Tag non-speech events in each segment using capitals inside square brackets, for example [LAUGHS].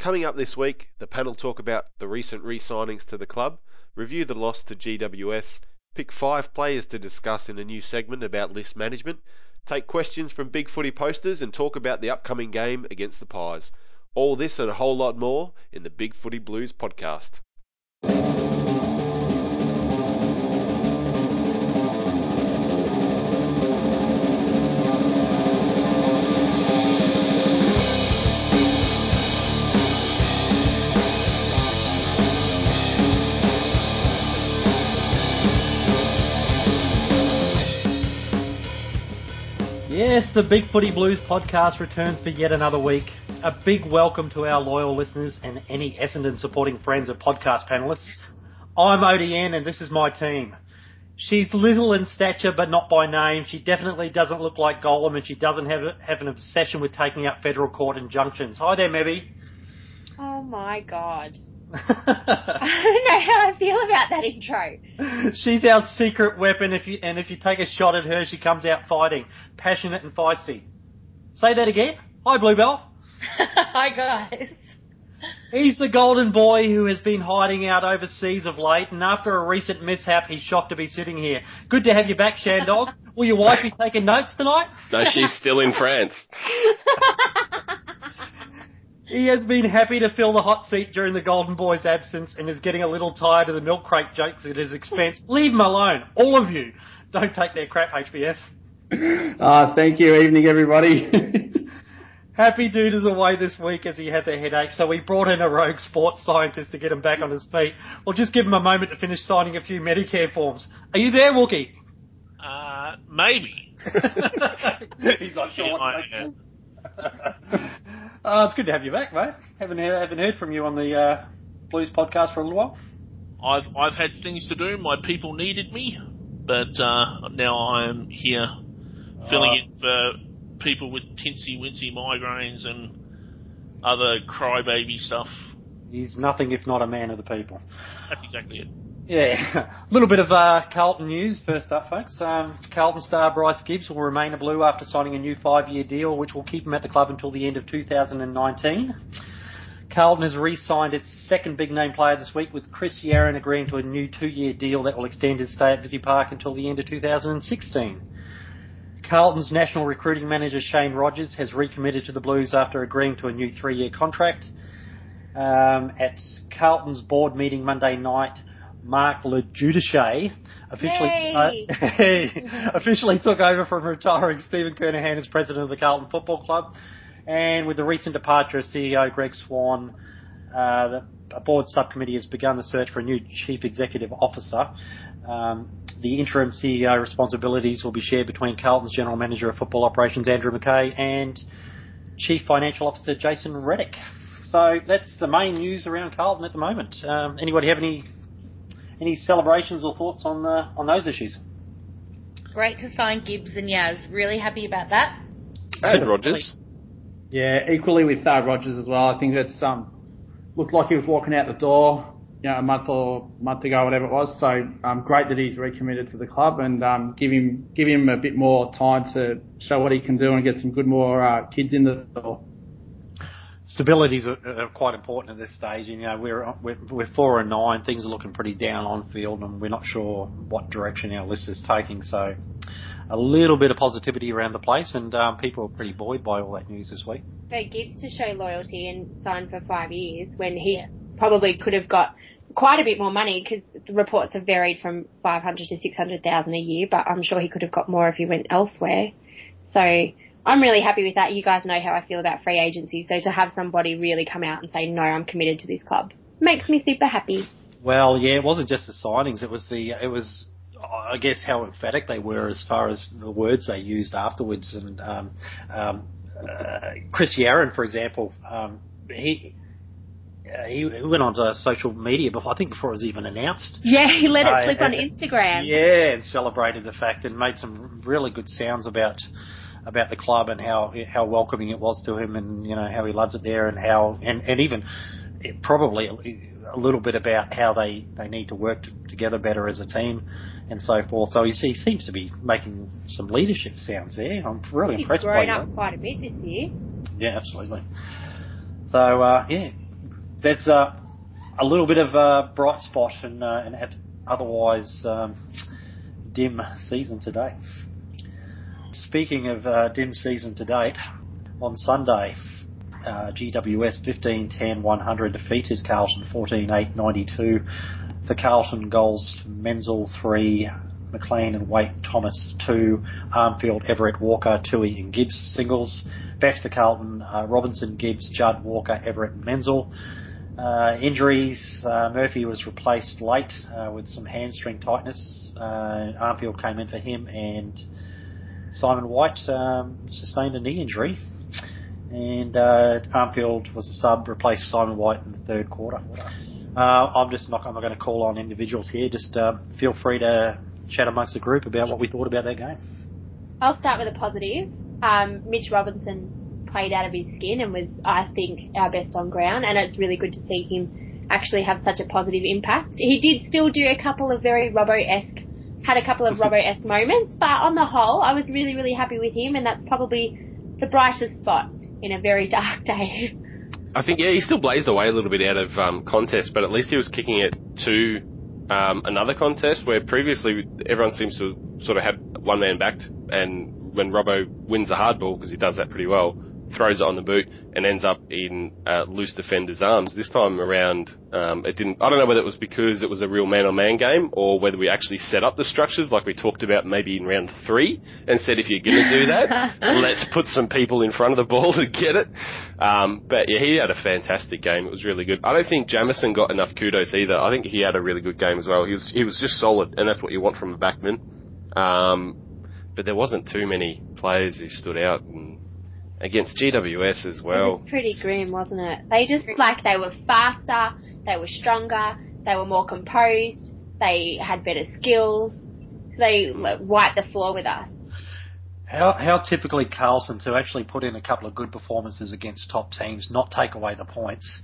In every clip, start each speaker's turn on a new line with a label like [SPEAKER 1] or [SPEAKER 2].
[SPEAKER 1] Coming up this week, the panel talk about the recent re signings to the club, review the loss to GWS, pick five players to discuss in a new segment about list management, take questions from Big Footy posters, and talk about the upcoming game against the Pies. All this and a whole lot more in the Big Footy Blues podcast.
[SPEAKER 2] Yes, the Big Footy Blues podcast returns for yet another week. A big welcome to our loyal listeners and any Essendon supporting friends of podcast panelists. I'm ODN and this is my team. She's little in stature but not by name. She definitely doesn't look like Gollum and she doesn't have, have an obsession with taking up federal court injunctions. Hi there, Mebby.
[SPEAKER 3] Oh my god. [LAUGHS] I don't know how I feel about that intro.
[SPEAKER 2] She's our secret weapon. If you and if you take a shot at her, she comes out fighting, passionate and feisty. Say that again. Hi, Bluebell. [LAUGHS]
[SPEAKER 3] Hi, guys.
[SPEAKER 2] He's the golden boy who has been hiding out overseas of late, and after a recent mishap, he's shocked to be sitting here. Good to have you back, Shandog. [LAUGHS] Will your wife be taking notes tonight?
[SPEAKER 4] No, she's still in France.
[SPEAKER 2] He has been happy to fill the hot seat during the Golden Boy's absence and is getting a little tired of the milk crate jokes at his expense. Leave him alone, all of you. Don't take their crap, HBF.
[SPEAKER 5] Uh, [LAUGHS] thank you. Evening, everybody. [LAUGHS]
[SPEAKER 2] Happy Dude is away this week as he has a headache, so we brought in a rogue sports scientist to get him back on his feet. We'll just give him a moment to finish signing a few Medicare forms. Are you there, Wookie?
[SPEAKER 6] Uh, maybe. [LAUGHS]
[SPEAKER 2] He's not sure what
[SPEAKER 6] Yeah,
[SPEAKER 2] Uh, it's good to have you back, mate. Haven't heard, haven't heard from you on the uh, Blues podcast for a little while.
[SPEAKER 6] I've I've had things to do. My people needed me, but uh, now I'm here filling in for people with tinsy wincy migraines and other crybaby stuff.
[SPEAKER 2] He's nothing if not a man of the people.
[SPEAKER 6] That's exactly it.
[SPEAKER 2] Yeah, [LAUGHS] a little bit of uh, Carlton news first up, folks. Um, Carlton star Bryce Gibbs will remain a Blue after signing a new five-year deal, which will keep him at the club until the end of 2019. Carlton has re-signed its second big-name player this week, with Chris Yarran agreeing to a new two-year deal that will extend his stay at Visy Park until the end of 2016. Carlton's national recruiting manager Shane Rogers has recommitted to the Blues after agreeing to a new three-year contract. Um, at Carlton's board meeting Monday night, Mark LoGiudice officially uh, [LAUGHS] officially took over from retiring Stephen Kernahan as president of the Carlton Football Club. And with the recent departure of CEO Greg Swann, uh, the a board subcommittee has begun the search for a new chief executive officer. Um, the interim CEO responsibilities will be shared between Carlton's general manager of football operations Andrew McKay and chief financial officer Jason Reddick. So that's the main news around Carlton at the moment. Um, anybody have any any celebrations or thoughts on uh, on those issues?
[SPEAKER 3] Great to sign Gibbs and Yaz. Really happy about that.
[SPEAKER 4] And Rogers.
[SPEAKER 5] yeah, equally with uh, Rogers as well. I think it's um, looked like he was walking out the door, you know, a month or month ago, whatever it was. So um, great that he's recommitted to the club and um, give him give him a bit more time to show what he can do and get some good more uh, kids in the door.
[SPEAKER 2] Stability is uh, quite important at this stage. And you know, we're, we're we're four and nine. Things are looking pretty down on field, and we're not sure what direction our list is taking. So, a little bit of positivity around the place, and um, people are pretty buoyed by all that news this week.
[SPEAKER 3] For Gibbs to show loyalty and sign for five years when he probably could have got quite a bit more money because the reports have varied from 500 to 600,000 a year, but I'm sure he could have got more if he went elsewhere. So I'm really happy with that. You guys know how I feel about free agency, so to have somebody really come out and say, no, I'm committed to this club makes me super happy.
[SPEAKER 2] Well, yeah, it wasn't just the signings. It was the it was I guess how emphatic they were as far as the words they used afterwards. And um, um, uh, Chris Yarran, for example, um, he. Uh, he went on to social media before, I think before it was even announced.
[SPEAKER 3] Yeah, he let it
[SPEAKER 2] Uh,
[SPEAKER 3] slip on [LAUGHS] Instagram.
[SPEAKER 2] Yeah, and celebrated the fact and made some really good sounds about about the club and how how welcoming it was to him and you know how he loves it there and how and and even it probably a, little bit about how they they need to work t- together better as a team and so forth. So he, he seems to be making some leadership sounds there. I'm really
[SPEAKER 3] He's
[SPEAKER 2] impressed by
[SPEAKER 3] grown
[SPEAKER 2] that.
[SPEAKER 3] up quite a bit this year.
[SPEAKER 2] Yeah, absolutely. So uh, yeah, that's a, a little bit of a bright spot in uh, an otherwise um, dim season to date. Speaking of uh, dim season to date, on Sunday, uh, GWS 15-10-100 defeated Carlton 14-8-92. For Carlton, goals Menzel 3, McLean and Waite Thomas 2, Armfield, Everett, Walker, Tuohy and Gibbs singles. Best for Carlton, uh, Robinson, Gibbs, Judd, Walker, Everett and Menzel. Uh, injuries, uh, Murphy was replaced late uh, with some hamstring tightness. Uh, Armfield came in for him and Simon White um, sustained a knee injury. And uh, Armfield was a sub, replaced Simon White in the third quarter. Uh, I'm just not, I'm not going to call on individuals here. Just uh, feel free to chat amongst the group about what we thought about that game.
[SPEAKER 3] I'll start with a positive. Um, Mitch Robinson played out of his skin and was, I think, our best on ground, and it's really good to see him actually have such a positive impact. He did still do a couple of very Robbo-esque, had a couple of Robbo-esque moments, but on the whole, I was really, really happy with him, and that's probably the brightest spot in a very dark [LAUGHS] day.
[SPEAKER 4] I think yeah, he still blazed away a little bit out of um, contest, but at least he was kicking it to um, another contest where previously everyone seems to sort of had one man backed, and when Robbo wins the hard ball because he does that pretty well, throws it on the boot and ends up in uh, loose defender's arms. This time around, um, it didn't. I don't know whether it was because it was a real man-on-man game or whether we actually set up the structures like we talked about maybe in round three and said if you're going to do that, [LAUGHS] let's put some people in front of the ball to get it. Um, but yeah, he had a fantastic game. It was really good. I don't think Jamison got enough kudos either. I think he had a really good game as well. He was he was just solid, and that's what you want from a backman. Um, but there wasn't too many players who stood out. And, against GWS as well.
[SPEAKER 3] It
[SPEAKER 4] well.
[SPEAKER 3] was pretty grim, wasn't it? They just like they were faster, they were stronger, they were more composed, they had better skills. They like, wiped the floor with us.
[SPEAKER 2] How, how typically Carlton to actually put in a couple of good performances against top teams, not take away the points,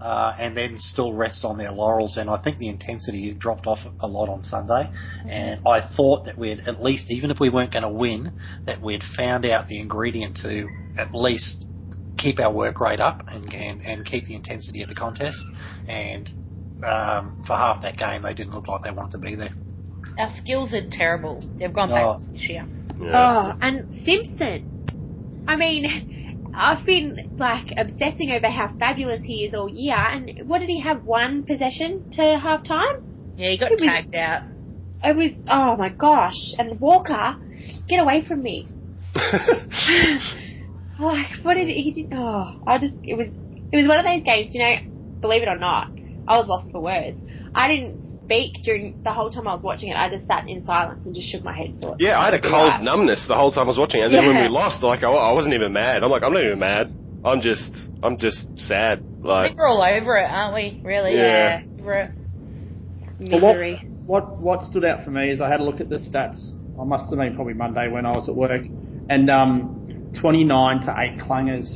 [SPEAKER 2] uh, and then still rest on their laurels. And I think the intensity dropped off a lot on Sunday. And I thought that we'd at least, even if we weren't going to win, that we'd found out the ingredient to at least keep our work rate up and and, and keep the intensity of the contest. And um, for half that game, they didn't look like they wanted to be there.
[SPEAKER 7] Our skills are terrible. They've gone
[SPEAKER 2] Oh.
[SPEAKER 7] back this year.
[SPEAKER 3] Oh, and Simpson. I mean, I've been like obsessing over how fabulous he is all year. And what did he have? One possession to half time?
[SPEAKER 7] Yeah, he got
[SPEAKER 3] It was-
[SPEAKER 7] tagged out.
[SPEAKER 3] It was oh my gosh! And Walker, get away from me! [LAUGHS] [LAUGHS] Like what did he did? Oh, I just it was it was one of those games. You know, believe it or not, I was lost for words. I didn't speak during the whole time I was watching it. I just sat in silence and just shook my head. and Thought,
[SPEAKER 4] Yeah, I had a cold
[SPEAKER 3] right."
[SPEAKER 4] numbness the whole time I was watching. it. And then when we lost, like I, I wasn't even mad. I'm like, I'm not even mad. I'm just, I'm just sad. Like,
[SPEAKER 7] we're all over it, aren't we? Really?
[SPEAKER 4] Yeah.
[SPEAKER 7] Over it.
[SPEAKER 5] But what, what what stood out for me is I had a look at the stats. I must have been probably Monday when I was at work, and um, 29 to eight clangers.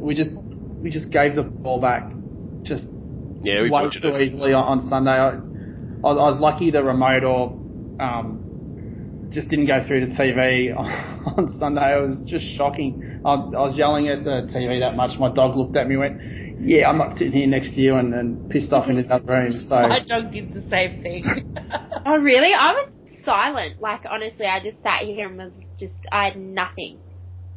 [SPEAKER 5] We just we just gave the ball back, just
[SPEAKER 4] yeah, we
[SPEAKER 5] way too
[SPEAKER 4] it.
[SPEAKER 5] easily on, on Sunday. I, I, was, I was lucky the remote or um, just didn't go through the TV on, [LAUGHS] on Sunday. It was just shocking. I, I was yelling at the TV that much. My dog looked at me and went, "Yeah, I'm not sitting here next to you," and, and pissed off in another room. So [LAUGHS]
[SPEAKER 7] My dog did the same thing. [LAUGHS]
[SPEAKER 3] Oh really? I was silent. Like honestly, I just sat here and was just I had nothing.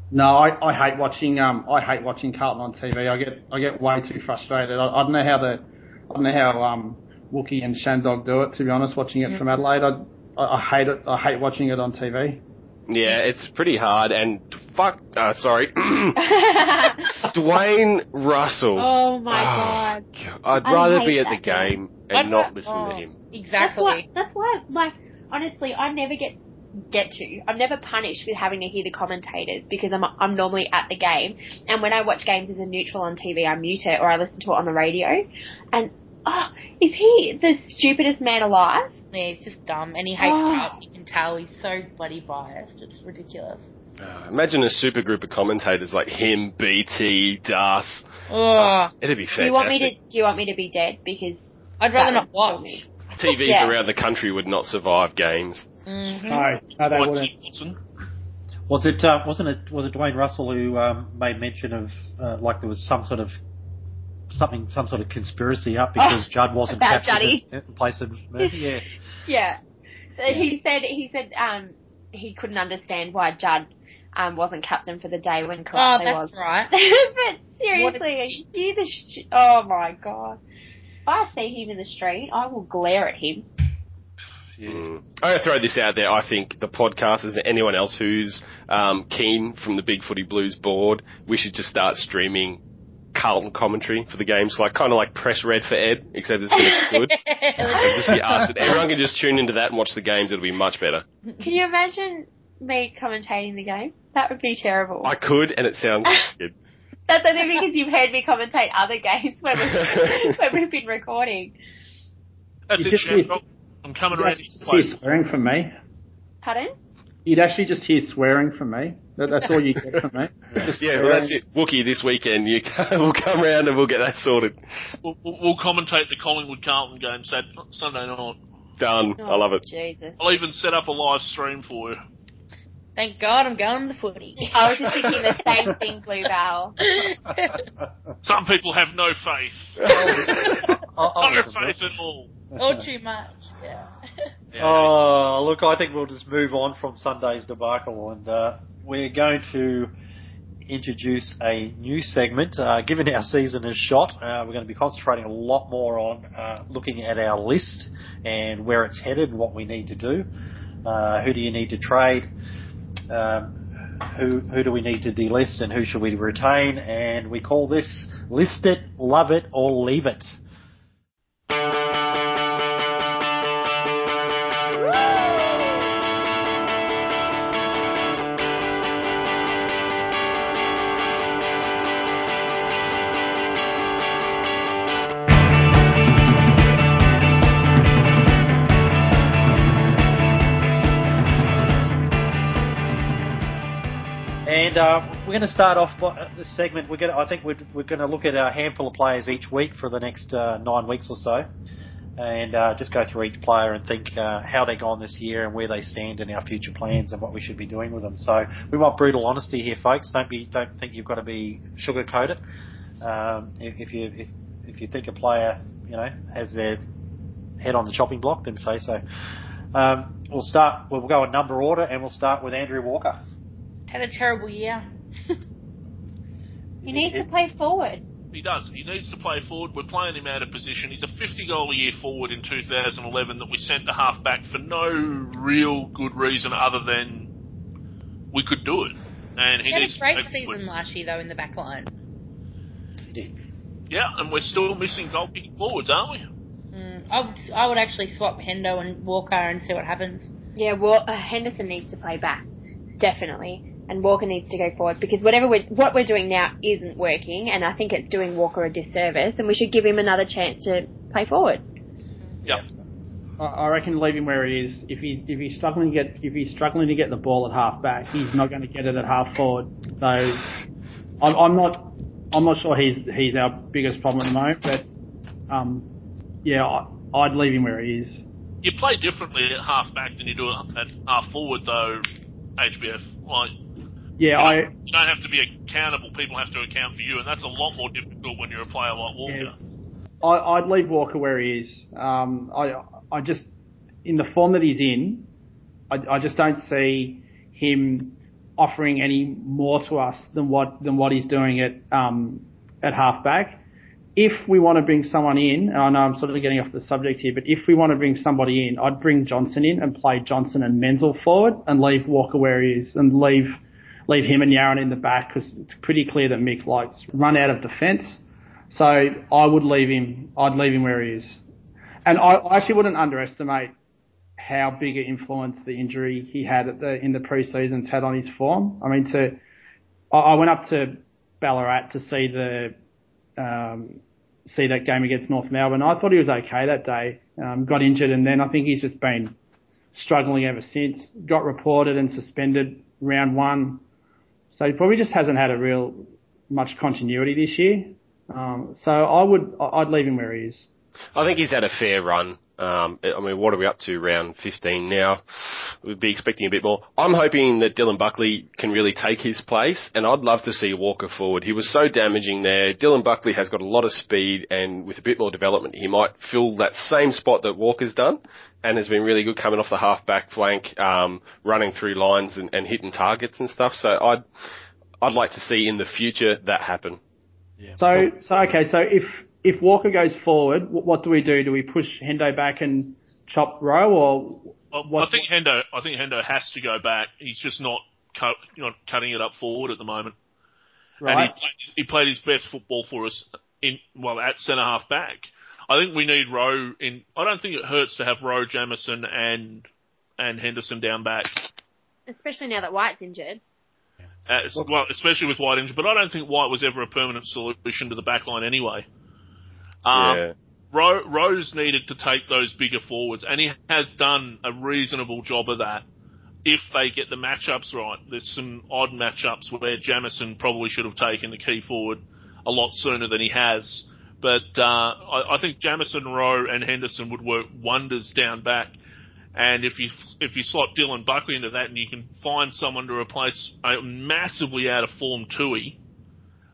[SPEAKER 5] No, I, I hate watching um I hate watching Carlton on TV. I get I get way too frustrated. I, I don't know how the I don't know how um Wookie and Shandog do it. To be honest, watching it from Adelaide, I, I I hate it. I hate watching it on TV.
[SPEAKER 4] Yeah, it's pretty hard. And fuck, uh, sorry, [LAUGHS] [LAUGHS] Dwayne Russell.
[SPEAKER 3] oh my
[SPEAKER 4] Ah,
[SPEAKER 3] god.
[SPEAKER 4] God, I'd
[SPEAKER 3] I
[SPEAKER 4] rather be at the
[SPEAKER 3] that guy.
[SPEAKER 4] game and
[SPEAKER 7] I'd
[SPEAKER 4] not
[SPEAKER 7] ra-
[SPEAKER 4] listen
[SPEAKER 7] oh,
[SPEAKER 4] to him. Exactly.
[SPEAKER 3] That's
[SPEAKER 7] Exactly.
[SPEAKER 3] why. That's why. Like honestly, I never get get to. I'm never punished with having to hear the commentators because I'm I'm normally at the game, and when I watch games as a neutral on TV, I mute it or I listen to it on the radio. And oh, is he the stupidest man alive?
[SPEAKER 7] Yeah, he's just dumb, and he hates
[SPEAKER 3] Oh.
[SPEAKER 7] Carlton. You can tell he's so bloody biased. It's ridiculous.
[SPEAKER 4] Uh, imagine a super group of commentators like him, BT, Das.
[SPEAKER 7] Oh,
[SPEAKER 4] It'd be fantastic.
[SPEAKER 3] Do you want me to? Do you want me to be dead? Because
[SPEAKER 7] I'd rather not
[SPEAKER 3] would
[SPEAKER 7] watch.
[SPEAKER 4] TVs
[SPEAKER 3] Yeah.
[SPEAKER 4] around the country would not survive games.
[SPEAKER 7] Mm.
[SPEAKER 5] No, no, they wouldn't.
[SPEAKER 6] Watson.
[SPEAKER 2] Was it uh, wasn't it was it Dwayne Russell who um, made mention of uh, like there was some sort of something, some sort of conspiracy up because
[SPEAKER 3] Oh,
[SPEAKER 2] Judd wasn't
[SPEAKER 3] about
[SPEAKER 2] captain
[SPEAKER 3] Juddy.
[SPEAKER 2] in, in place of Murphy. [LAUGHS] Yeah.
[SPEAKER 3] Yeah. So He said he said um he couldn't understand why Judd um wasn't captain for the day when
[SPEAKER 7] Oh, that's
[SPEAKER 3] was.
[SPEAKER 7] right. [LAUGHS]
[SPEAKER 3] but seriously, are you see the sh- oh my god. If I see him in the street, I will glare at him.
[SPEAKER 1] Yeah.
[SPEAKER 4] Mm. I'm going to throw this out there. I think the podcasters and anyone else who's um, keen from the Big Footy Blues board, we should just start streaming Carlton commentary for the games, like kind of like press red for Ed, except it's going to be good. It'll just be us. Everyone can just tune into that and watch the games. It'll be much better.
[SPEAKER 3] Can you imagine me commentating the game? That would be terrible.
[SPEAKER 4] I could, and it sounds [LAUGHS] good.
[SPEAKER 3] That's only because you've heard me commentate other games when we've, [LAUGHS] when we've been recording.
[SPEAKER 6] That's
[SPEAKER 5] You
[SPEAKER 6] it,
[SPEAKER 5] just-
[SPEAKER 6] Shamrock. I'm coming
[SPEAKER 5] You'd
[SPEAKER 6] around to
[SPEAKER 5] just hear swearing from me.
[SPEAKER 3] Pardon?
[SPEAKER 5] You'd actually just hear swearing from me. That, that's all you get from me. [LAUGHS] Just
[SPEAKER 4] Yeah, well, that's it. Wookie, this weekend, you [LAUGHS] we'll come round and we'll get that sorted.
[SPEAKER 6] We'll, we'll we'll commentate the Collingwood Carlton game Sat- Sunday night.
[SPEAKER 4] Done. I love it.
[SPEAKER 3] Oh, Jesus.
[SPEAKER 6] I'll even set up a live stream for you.
[SPEAKER 7] Thank God I'm going to the footy.
[SPEAKER 3] I was just thinking the same thing, Bluebell. [LAUGHS]
[SPEAKER 6] Some people have no faith.
[SPEAKER 2] Oh, I'll- I'll
[SPEAKER 6] No
[SPEAKER 2] listen to it.
[SPEAKER 6] faith at all.
[SPEAKER 7] or too much. Yeah. [LAUGHS]
[SPEAKER 6] Yeah.
[SPEAKER 2] Oh, look, I think we'll just move on from Sunday's debacle and uh, we're going to introduce a new segment. Uh, given our season is shot, uh, we're going to be concentrating a lot more on uh, looking at our list and where it's headed and what we need to do. Uh, who do you need to trade? Um, who who do we need to delist and who should we retain? And we call this list it, love it, or leave it. Uh, we're going to start off by- this segment. We're going to, I think we're, we're going to look at a handful of players each week for the next uh, nine weeks or so, and uh, just go through each player and think uh, how they've gone this year and where they stand in our future plans and what we should be doing with them. So we want brutal honesty here, folks. Don't be don't think you've got to be sugar coated. Um, if, if you if, if you think a player you know has their head on the chopping block, then say so. Um, we'll start. We'll go in number order, and we'll start with Andrew Walker.
[SPEAKER 7] Had a terrible year. [LAUGHS]
[SPEAKER 3] He needs to play forward.
[SPEAKER 6] He does. He needs to play forward. We're playing him out of position. He's a 50 goal a year forward in 2011 that we sent to half back for no real good reason other than we could do it. And he,
[SPEAKER 7] He had
[SPEAKER 6] needs
[SPEAKER 7] a great
[SPEAKER 6] to
[SPEAKER 7] season
[SPEAKER 6] forward.
[SPEAKER 7] last year though in the back line.
[SPEAKER 2] He did.
[SPEAKER 6] Yeah, and we're still missing goal kicking forwards, aren't we?
[SPEAKER 7] Mm, I would I would actually swap Hendo and Walker and see what happens.
[SPEAKER 3] Yeah, well, uh, Henderson needs to play back, definitely, and Walker needs to go forward because whatever we're, what we're doing now isn't working, and I think it's doing Walker a disservice, and we should give him another chance to play forward.
[SPEAKER 6] Yeah.
[SPEAKER 5] I- I reckon leave him where he is. If he if he's struggling to get if he's struggling to get the ball at half back, he's not going to get it at half forward. So I'm, I'm not I'm not sure he's he's our biggest problem at the moment. But um, yeah, I, I'd leave him where he is.
[SPEAKER 6] You play differently at half back than you do at half forward, though. HBF, like
[SPEAKER 5] Yeah, I
[SPEAKER 6] you don't have to be accountable. People have to account for you, and that's a lot more difficult when you're a player like Walker.
[SPEAKER 5] Yeah. I, I'd leave Walker where he is. Um, I, I just, in the form that he's in, I, I just don't see him offering any more to us than what than what he's doing at um, at halfback. If we want to bring someone in, and I know I'm sort of getting off the subject here, but if we want to bring somebody in, I'd bring Johnson in and play Johnson and Menzel forward, and leave Walker where he is, and leave leave him and Yarran in the back because it's pretty clear that Mick likes run out of defence. So I would leave him. I'd leave him where he is. And I, I actually wouldn't underestimate how big an influence the injury he had the in the preseasons had on his form. I mean, to I, I went up to Ballarat to see the um, see that game against North Melbourne. I thought he was okay that day. Um, got injured, and then I think he's just been struggling ever since. Got reported and suspended round one, so he probably just hasn't had a real much continuity this year. Um, so I would, I'd leave him where he is.
[SPEAKER 4] I think he's had a fair run. Um, I mean, what are we up to? Round 15 now. We'd be expecting a bit more. I'm hoping that Dylan Buckley can really take his place, and I'd love to see Walker forward. He was so damaging there. Dylan Buckley has got a lot of speed, and with a bit more development, he might fill that same spot that Walker's done, and has been really good coming off the half back flank, um, running through lines and, and hitting targets and stuff. So I'd, I'd like to see in the future that happen. Yeah.
[SPEAKER 5] So, so okay, so if if Walker goes forward, wh- what do we do? Do we push Hendo back and chop Rowe, or
[SPEAKER 6] Well, I think Hendo. I think Hendo has to go back. He's just not cut, not cutting it up forward at the moment. And he
[SPEAKER 5] right?
[SPEAKER 6] played, he played his best football for us in well at centre half back. I think we need Rowe in. I don't think it hurts to have Rowe, Jamison, and and Henderson down back.
[SPEAKER 3] Especially now that White's injured.
[SPEAKER 6] Uh, well, especially with White injured, but I don't think White was ever a permanent solution to the back line anyway. Um,
[SPEAKER 4] yeah.
[SPEAKER 6] Ro- Rowe's needed to take those bigger forwards, and he has done a reasonable job of that. If they get the matchups right, there's some odd matchups where Jamison probably should have taken the key forward a lot sooner than he has. But uh, I, I think Jamison, Rowe, and Henderson would work wonders down back. And if you if you slot Dylan Buckley into that, and you can find someone to replace a massively out of form Tuohy,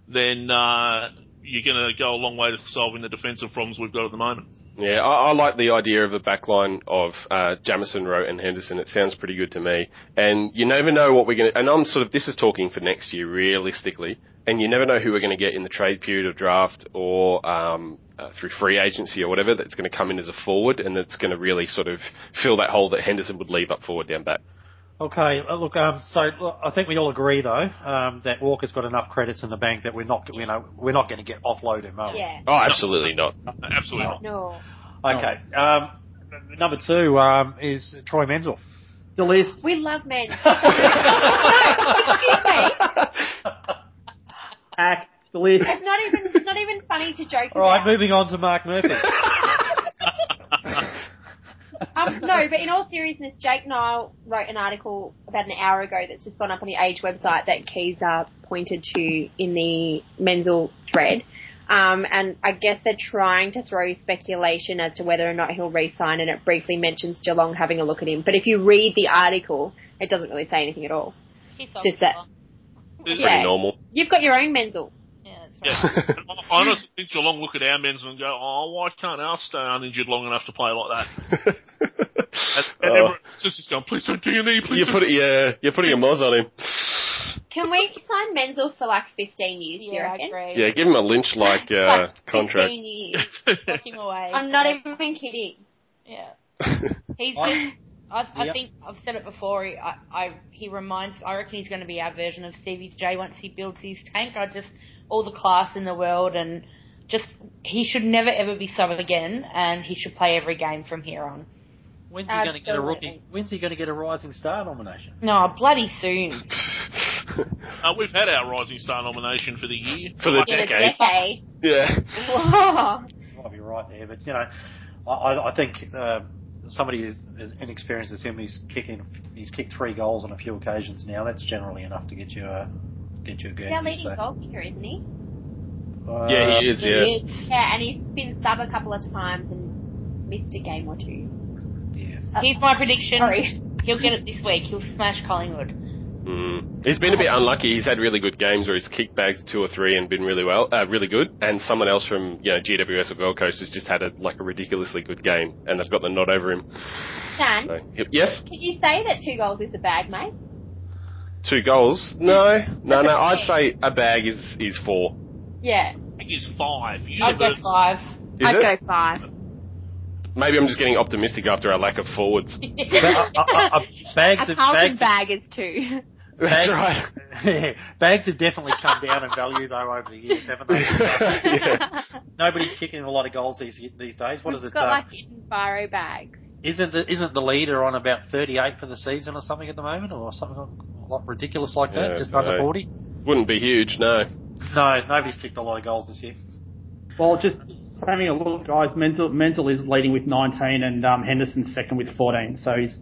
[SPEAKER 6] then uh, you're going to go a long way to solving the defensive problems we've got at the moment.
[SPEAKER 4] Yeah, I, I like the idea of a backline of uh, Jamison, Rowe, and Henderson. It sounds pretty good to me. And you never know what we're going to. And I'm sort of this is talking for next year, realistically. And you never know who we're going to get in the trade period of draft or um, uh, through free agency or whatever that's going to come in as a forward, and that's going to really sort of fill that hole that Henderson would leave up forward down back.
[SPEAKER 2] Okay, uh, look, um, so look, I think we all agree though um, that Walker's got enough credits in the bank that we're not, you know, we're not going to get offload him, are we?
[SPEAKER 3] Yeah.
[SPEAKER 4] Oh, absolutely not.
[SPEAKER 6] Absolutely not.
[SPEAKER 3] No.
[SPEAKER 2] Okay. Um, number two um, is Troy Menzel.
[SPEAKER 5] The list.
[SPEAKER 3] We love men. [LAUGHS] [LAUGHS] Excuse me. [LAUGHS]
[SPEAKER 5] Act. The list.
[SPEAKER 3] It's not even it's not even funny to joke about.
[SPEAKER 2] All right,
[SPEAKER 3] about.
[SPEAKER 2] moving on to Mark Murphy. [LAUGHS]
[SPEAKER 3] Um, no, but in all seriousness, Jake Niall wrote an article about an hour ago that's just gone up on the Age website that Keys pointed to in the Menzel thread. Um, and I guess they're trying to throw speculation as to whether or not he'll re-sign, and it briefly mentions Geelong having a look at him. But if you read the article, it doesn't really say anything at all.
[SPEAKER 7] He's
[SPEAKER 3] Just that-
[SPEAKER 7] off.
[SPEAKER 4] It's
[SPEAKER 3] Yeah.
[SPEAKER 4] pretty normal.
[SPEAKER 3] You've got your own Menzel.
[SPEAKER 7] Yeah, that's right.
[SPEAKER 6] Yeah. [LAUGHS] I honestly think Geelong look at our men's and go, oh, why can't ours stay uninjured long enough to play like that? [LAUGHS] And, and
[SPEAKER 4] Oh.
[SPEAKER 6] everyone, it's just going, please don't do your knee, please
[SPEAKER 4] you
[SPEAKER 6] don't
[SPEAKER 4] put it, yeah, you're putting a moz on him.
[SPEAKER 3] Can we sign Menzel for like 15 years, do you
[SPEAKER 7] Yeah, I
[SPEAKER 3] reckon?
[SPEAKER 7] agree.
[SPEAKER 4] Yeah, give him a lynch-like uh,
[SPEAKER 3] Like
[SPEAKER 4] contract.
[SPEAKER 3] 15 years. [LAUGHS]
[SPEAKER 7] Lock him away.
[SPEAKER 3] I'm not even kidding.
[SPEAKER 7] Yeah. He's.
[SPEAKER 2] I-
[SPEAKER 7] I, I
[SPEAKER 2] Yep.
[SPEAKER 7] think I've said it before. He, I, I, he reminds. I reckon he's going to be our version of Stevie J once he builds his tank. I just all the class in the world and just he should never ever be sub again, and he should play every game from here on.
[SPEAKER 2] When's he going to get a rookie? When's he going to get a Rising Star nomination?
[SPEAKER 7] No, bloody soon. [LAUGHS]
[SPEAKER 6] Uh, we've had our Rising Star nomination for the year.
[SPEAKER 4] For the
[SPEAKER 3] In
[SPEAKER 4] decade.
[SPEAKER 3] decade.
[SPEAKER 4] Yeah.
[SPEAKER 3] Whoa. [LAUGHS]
[SPEAKER 2] You might be right there, but you know, I, I, I think uh, somebody as, as inexperienced as him, he's kicking, he's kicked three goals on a few occasions now. That's generally enough to get you a get you a
[SPEAKER 3] He's our leading
[SPEAKER 2] So,
[SPEAKER 3] goal kicker, isn't he?
[SPEAKER 2] uh,
[SPEAKER 4] Yeah, he is,
[SPEAKER 7] He
[SPEAKER 4] yeah.
[SPEAKER 7] is.
[SPEAKER 3] Yeah, and he's been sub a couple of times and missed a game or two.
[SPEAKER 2] Yeah.
[SPEAKER 3] Uh,
[SPEAKER 7] Here's my prediction.
[SPEAKER 3] Sorry.
[SPEAKER 7] He'll get it this week. He'll smash Collingwood.
[SPEAKER 4] Mm. He's been a bit unlucky. He's had really good games where he's kicked bags two or three and been really well, uh, really good. And someone else from you know GWS or Gold Coast has just had a, like a ridiculously good game, and they've got the nod over him.
[SPEAKER 3] Shan,
[SPEAKER 4] So, yes,
[SPEAKER 3] can you say that two goals is a bag, mate?
[SPEAKER 4] two goals. No, [LAUGHS] no, no. I'd say a bag is is four.
[SPEAKER 3] Yeah.
[SPEAKER 6] I think he's five.
[SPEAKER 7] I'd go five.
[SPEAKER 4] Is
[SPEAKER 3] I'd
[SPEAKER 4] it?
[SPEAKER 3] go five.
[SPEAKER 4] Maybe I'm just getting optimistic after our lack of forwards.
[SPEAKER 2] Ba- uh, uh, uh, bags
[SPEAKER 3] a
[SPEAKER 2] of
[SPEAKER 3] Carlton
[SPEAKER 2] bags,
[SPEAKER 3] bag is two.
[SPEAKER 4] That's
[SPEAKER 2] Bags-
[SPEAKER 4] right. [LAUGHS]
[SPEAKER 2] bags have definitely come down in value though over the years, haven't they? [LAUGHS]
[SPEAKER 4] Yeah.
[SPEAKER 2] Nobody's kicking a lot of goals these these days. What is
[SPEAKER 3] We've
[SPEAKER 2] it?
[SPEAKER 3] got
[SPEAKER 2] uh,
[SPEAKER 3] like Eden Faro bags.
[SPEAKER 2] Isn't the isn't the leader on about 38 for the season or something at the moment, or something a lot ridiculous like that?
[SPEAKER 4] Yeah,
[SPEAKER 2] just
[SPEAKER 4] no.
[SPEAKER 2] under 40.
[SPEAKER 4] Wouldn't be huge, no.
[SPEAKER 2] No, nobody's kicked a lot of goals this year.
[SPEAKER 5] Well, just having a look, guys. Mental, Mental is leading with 19, and um, Henderson's second with 14. So he's